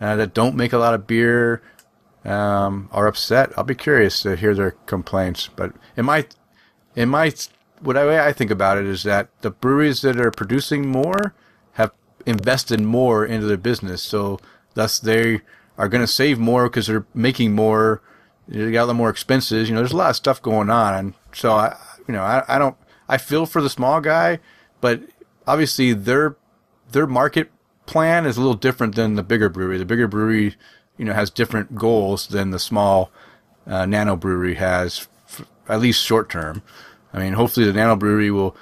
uh, that don't make a lot of beer um, are upset. I'll be curious to hear their complaints. But in my in my what I, I think about it is that the breweries that are producing more have invested more into their business, so thus they are going to save more because they're making more. They got a lot more expenses. You know, there's a lot of stuff going on. So I, you know, I, I don't. I feel for the small guy, but obviously their their market plan is a little different than the bigger brewery. The bigger brewery, you know, has different goals than the small uh, nano brewery has, at least short term. I mean, hopefully the nano brewery will,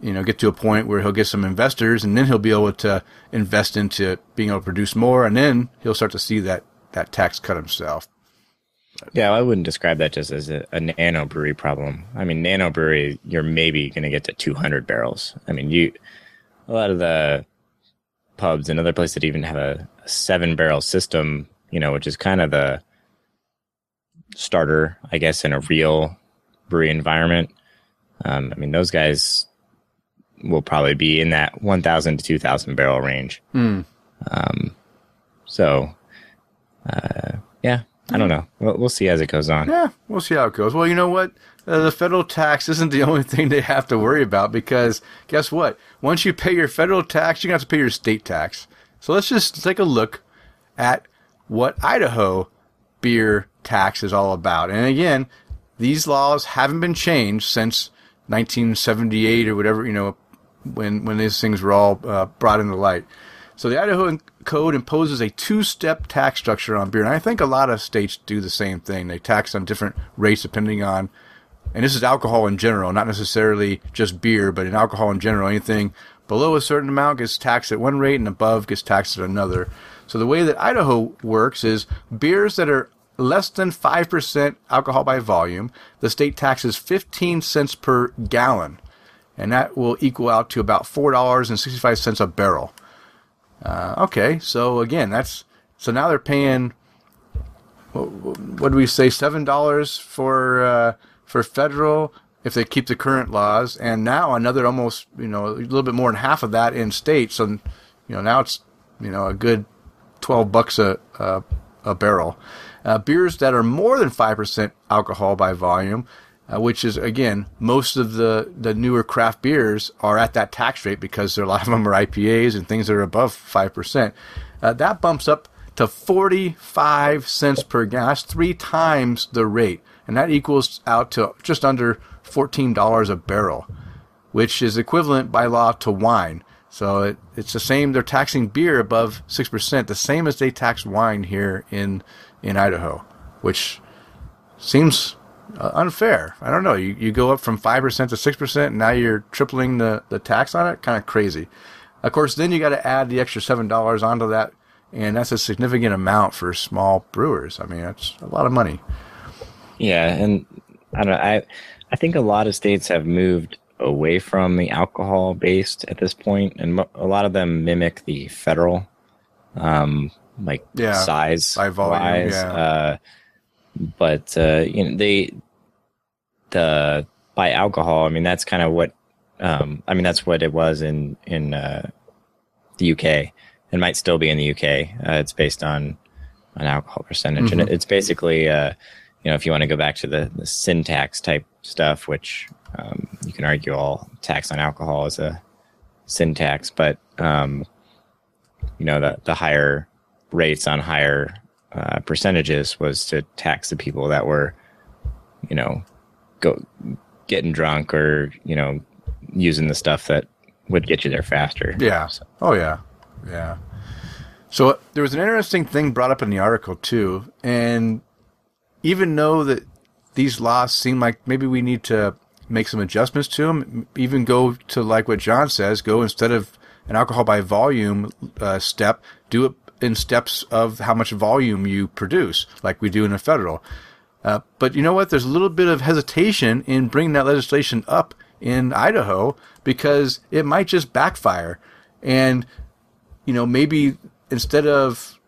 you know, get to a point where he'll get some investors, and then he'll be able to invest into being able to produce more, and then he'll start to see that that tax cut himself. yeah, I wouldn't describe that just as a, a nano brewery problem. I mean, nano brewery, you're maybe going to get to 200 barrels. I mean, you, a lot of the pubs and other places that even have a seven barrel system, you know, which is kind of the starter, I guess, in a real brewery environment. Um, I mean, those guys will probably be in that 1,000 to 2,000 barrel range. Hmm. Um, so, uh, yeah, I don't know. We'll, we'll see as it goes on. Yeah, we'll see how it goes. Well, you know what? Uh, the federal tax isn't the only thing they have to worry about because guess what? Once you pay your federal tax, you're going to have to pay your state tax. So let's just take a look at what Idaho beer tax is all about. And again, these laws haven't been changed since 1978 or whatever, you know, when when these things were all uh, brought into light. So the Idaho Code imposes a two-step tax structure on beer, and I think a lot of states do the same thing. They tax on different rates depending on, and this is alcohol in general, not necessarily just beer, but in alcohol in general, anything below a certain amount gets taxed at one rate and above gets taxed at another. So the way that Idaho works is beers that are less than 5% alcohol by volume, the state taxes 15 cents per gallon, and that will equal out to about $4.65 a barrel. Uh, okay, so again, that's so now they're paying. What, what do we say? Seven dollars for uh, for federal if they keep the current laws, and now another almost you know a little bit more than half of that in state. So you know now it's you know a good twelve bucks a a, a barrel. Uh, beers that are more than five percent alcohol by volume uh, which is again most of the the newer craft beers are at that tax rate because a lot of them are IPAs and things that are above five percent. Uh, that bumps up to forty five cents per gallon. That's three times the rate, and that equals out to just under fourteen dollars a barrel, which is equivalent by law to wine. So it, it's the same. They're taxing beer above six percent, the same as they tax wine here in in Idaho, which seems uh, unfair. I don't know. You, you go up from 5% to 6%, and now you're tripling the, the tax on it. Kind of crazy. Of course, then you got to add the extra $7 onto that, and that's a significant amount for small brewers. I mean, that's a lot of money. Yeah, and I don't know, I I think a lot of states have moved away from the alcohol based at this point, and a lot of them mimic the federal, um, like Yeah, size by volume, wise. yeah. Uh, but uh, you know they the by alcohol. I mean that's kind of what um, I mean that's what it was in in uh, the UK. It might still be in the UK. Uh, it's based on an alcohol percentage, and it, it's basically uh, you know if you want to go back to the, the sin tax type stuff, which um, you can argue all tax on alcohol is a sin tax, but um, you know the the higher rates on higher uh, percentages was to tax the people that were, you know, go getting drunk or you know using the stuff that would get you there faster. Yeah. Oh yeah. Yeah. So uh, there was an interesting thing brought up in the article too, and even though that these laws seem like maybe we need to make some adjustments to them, even go to like what John says, go instead of an alcohol by volume uh, step, do it in steps of how much volume you produce, like we do in a federal. Uh, but you know what? There's a little bit of hesitation in bringing that legislation up in Idaho because it might just backfire. And, you know, maybe instead of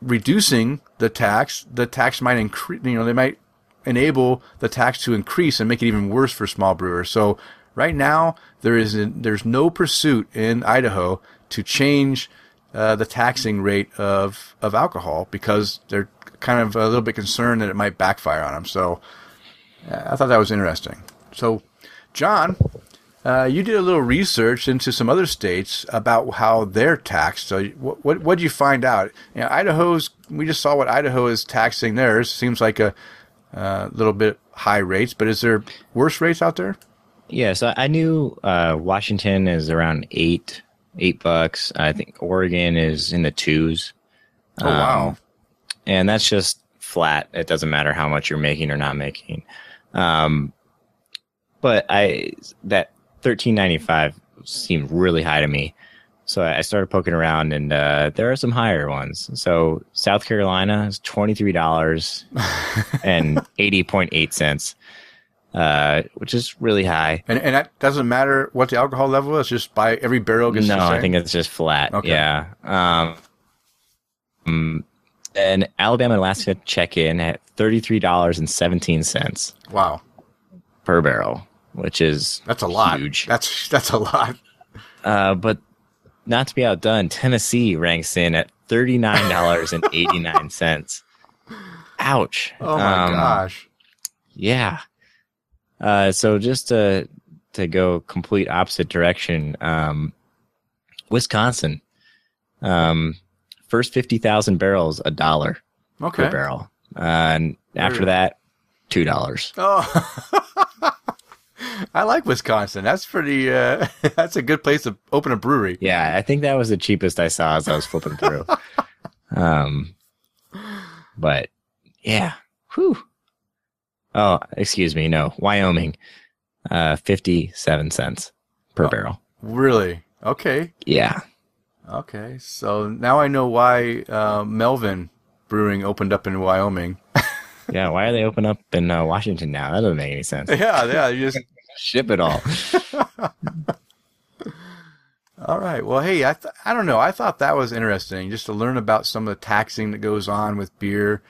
reducing the tax, the tax might increase, you know, they might enable the tax to increase and make it even worse for small brewers. So right now, there is, there's no pursuit in Idaho to change uh, the taxing rate of, of alcohol because they're kind of a little bit concerned that it might backfire on them. So uh, I thought that was interesting. So, John, uh, you did a little research into some other states about how they're taxed. So, what what what did you find out? You know, Idaho's. We just saw what Idaho is taxing theirs. Seems like a uh, a little bit high rates, but is there worse rates out there? Yeah, so I knew uh, Washington is around eight eight bucks. I think Oregon is in the twos. Oh wow! and that's just flat. It doesn't matter how much you're making or not making. Um, but I that thirteen ninety five seemed really high to me, so I started poking around, and uh, there are some higher ones. So South Carolina is twenty three dollars and eighty point eight cents, uh, which is really high. And and that doesn't matter what the alcohol level is. Just by every barrel gets No, the same? I think it's just flat. Okay. Yeah. Um, mm, and Alabama and Alaska check in at thirty three dollars and seventeen cents wow. per barrel, which is That's a lot. Huge. That's that's a lot. Uh, but not to be outdone, Tennessee ranks in at thirty nine dollars and eighty nine cents. Ouch! Oh my Um, gosh. Yeah. Uh, so just to to go complete opposite direction, um, Wisconsin, um, first fifty thousand barrels, a dollar Okay. per barrel, uh, and after that, two dollars. Oh, I like Wisconsin. That's pretty. Uh, that's a good place to open a brewery. Yeah, I think that was the cheapest I saw as I was flipping through. um, but yeah, whew. Oh, excuse me, no, Wyoming, uh, fifty-seven cents per barrel. Really? Okay. Yeah, Okay. So now I know why uh, Melvin Brewing opened up in Wyoming. yeah. Why are they open up in uh, Washington now? That doesn't make any sense. yeah, yeah. You just Ship it all. All right. Well, hey, I th- I don't know. I thought that was interesting just to learn about some of the taxing that goes on with beer.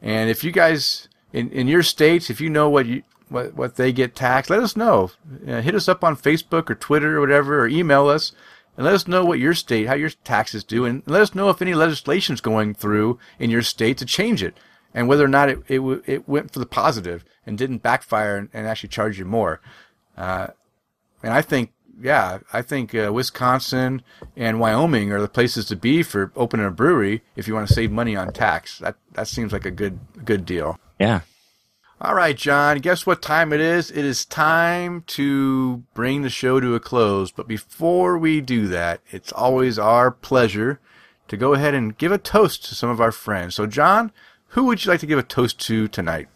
And if you guys in, in your states, if you know what you what what they get taxed, let us know. Uh, hit us up on Facebook or Twitter or whatever, or email us and let us know what your state, how your taxes do, and let us know if any legislation is going through in your state to change it, and whether or not it it, it went for the positive and didn't backfire and, and actually charge you more. Uh, and I think, yeah, I think uh, Wisconsin and Wyoming are the places to be for opening a brewery if you want to save money on tax. That that seems like a good good deal. Yeah. All right, John. Guess what time it is? It is time to bring the show to a close. But before we do that, it's always our pleasure to go ahead and give a toast to some of our friends. So, John, who would you like to give a toast to tonight?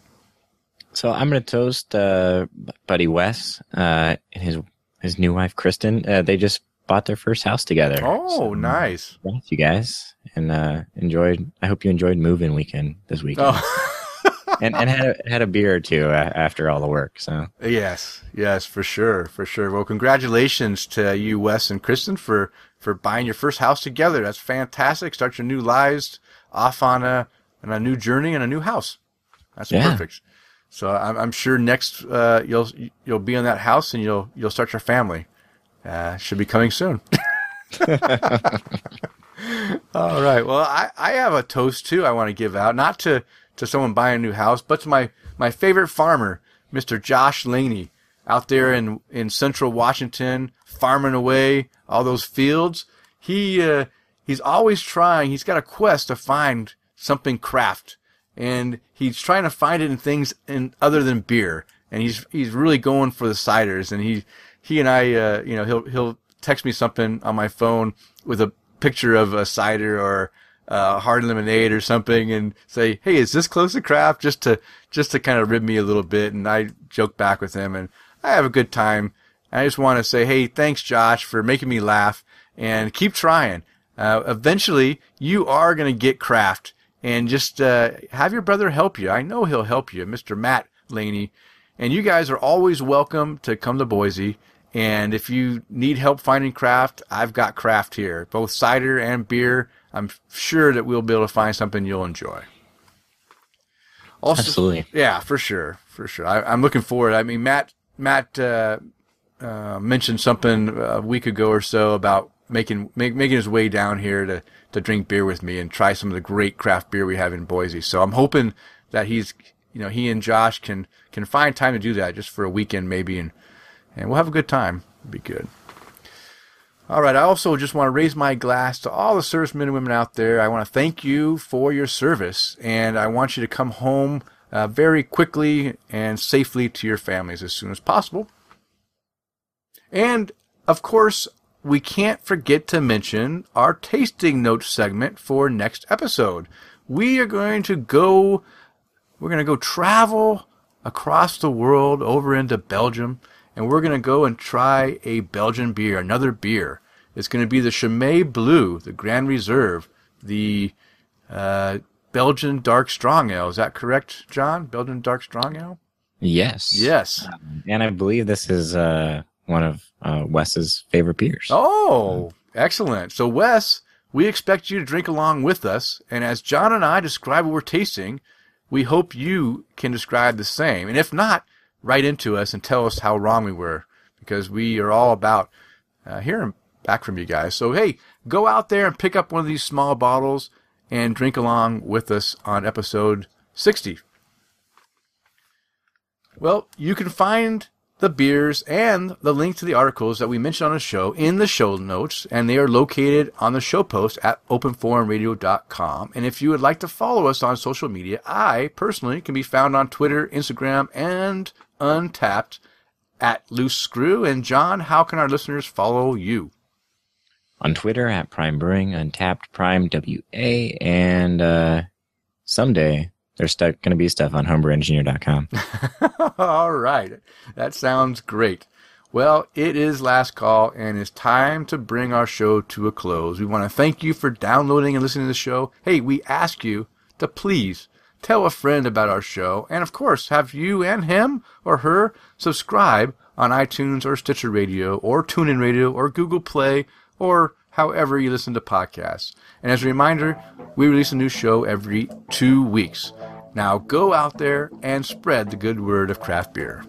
So I'm going to toast uh, buddy Wes uh, and his his new wife Kristen. Uh, they just bought their first house together. Oh, So, nice. Thanks, you guys, and uh, enjoyed. I hope you enjoyed moving weekend this weekend, Oh, and and had a, had a beer or two uh, after all the work. So yes, yes, for sure, for sure. Well, congratulations to you, Wes and Kristen, for for buying your first house together. That's fantastic. Start your new lives off on a on a new journey and a new house. That's Yeah. perfect. So I'm, I'm sure next uh, you'll you'll be in that house and you'll you'll start your family. Uh, should be coming soon. All right. Well, I, I have a toast too. I want to give out not to to someone buying a new house, but to my my favorite farmer, Mr. Josh Laney, out there in in Central Washington, farming away all those fields. He uh, he's always trying. He's got a quest to find something craft, and he's trying to find it in things in other than beer. And he's he's really going for the ciders. And he he and I, uh, you know, he'll he'll text me something on my phone with a picture of a cider or uh, hard lemonade or something, and say, "Hey, is this close to craft?" Just to just to kind of rib me a little bit, and I joke back with him, and I have a good time. I just want to say, hey, thanks, Josh, for making me laugh, and keep trying. Uh, eventually, you are going to get craft, and just uh, have your brother help you. I know he'll help you, Mr. Matt Laney. And you guys are always welcome to come to Boise. And if you need help finding craft, I've got craft here, both cider and beer. I'm sure that we'll be able to find something you'll enjoy. Also, Absolutely. yeah, for sure, for sure. I, I'm looking forward. I mean, Matt Matt uh, uh, mentioned something a week ago or so about making make, making his way down here to to drink beer with me and try some of the great craft beer we have in Boise. So I'm hoping that he's you know he and Josh can can find time to do that just for a weekend maybe and and we'll have a good time. It'll be good. All right. I also just want to raise my glass to all the servicemen and women out there. I want to thank you for your service, and I want you to come home uh, very quickly and safely to your families as soon as possible. And of course, we can't forget to mention our tasting notes segment for next episode. We are going to go, we're going to go travel across the world over into Belgium, and we're going to go and try a Belgian beer, another beer. It's going to be the Chimay Blue, the Grand Reserve, the uh, Belgian Dark Strong Ale. Is that correct, John? Belgian Dark Strong Ale? yes, Yes. and I believe this is uh, one of uh, Wes's favorite beers. Oh, excellent. So, Wes, we expect you to drink along with us. And as John and I describe what we're tasting, we hope you can describe the same. And if not, write into us and tell us how wrong we were because we are all about uh, hearing back from you guys. So, hey, go out there and pick up one of these small bottles and drink along with us on episode 60. Well, you can find the beers, and the link to the articles that we mentioned on the show in the show notes, and they are located on the show post at openforumradio.com. And if you would like to follow us on social media, I personally can be found on Twitter, Instagram, and Untappd at Loose Screw. And John, how can our listeners follow you? On Twitter at Prime Brewing, Untappd Prime WA, and uh, someday there's going to be stuff on homebrewengineer.com. All right. That sounds great. Well, it is last call and it's time to bring our show to a close. We want to thank you for downloading and listening to the show. Hey, we ask you to please tell a friend about our show and of course have you and him or her subscribe on iTunes or Stitcher Radio or TuneIn Radio or Google Play or however you listen to podcasts. And as a reminder, we release a new show every two weeks. Now go out there and spread the good word of craft beer.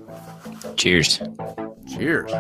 Cheers. Cheers.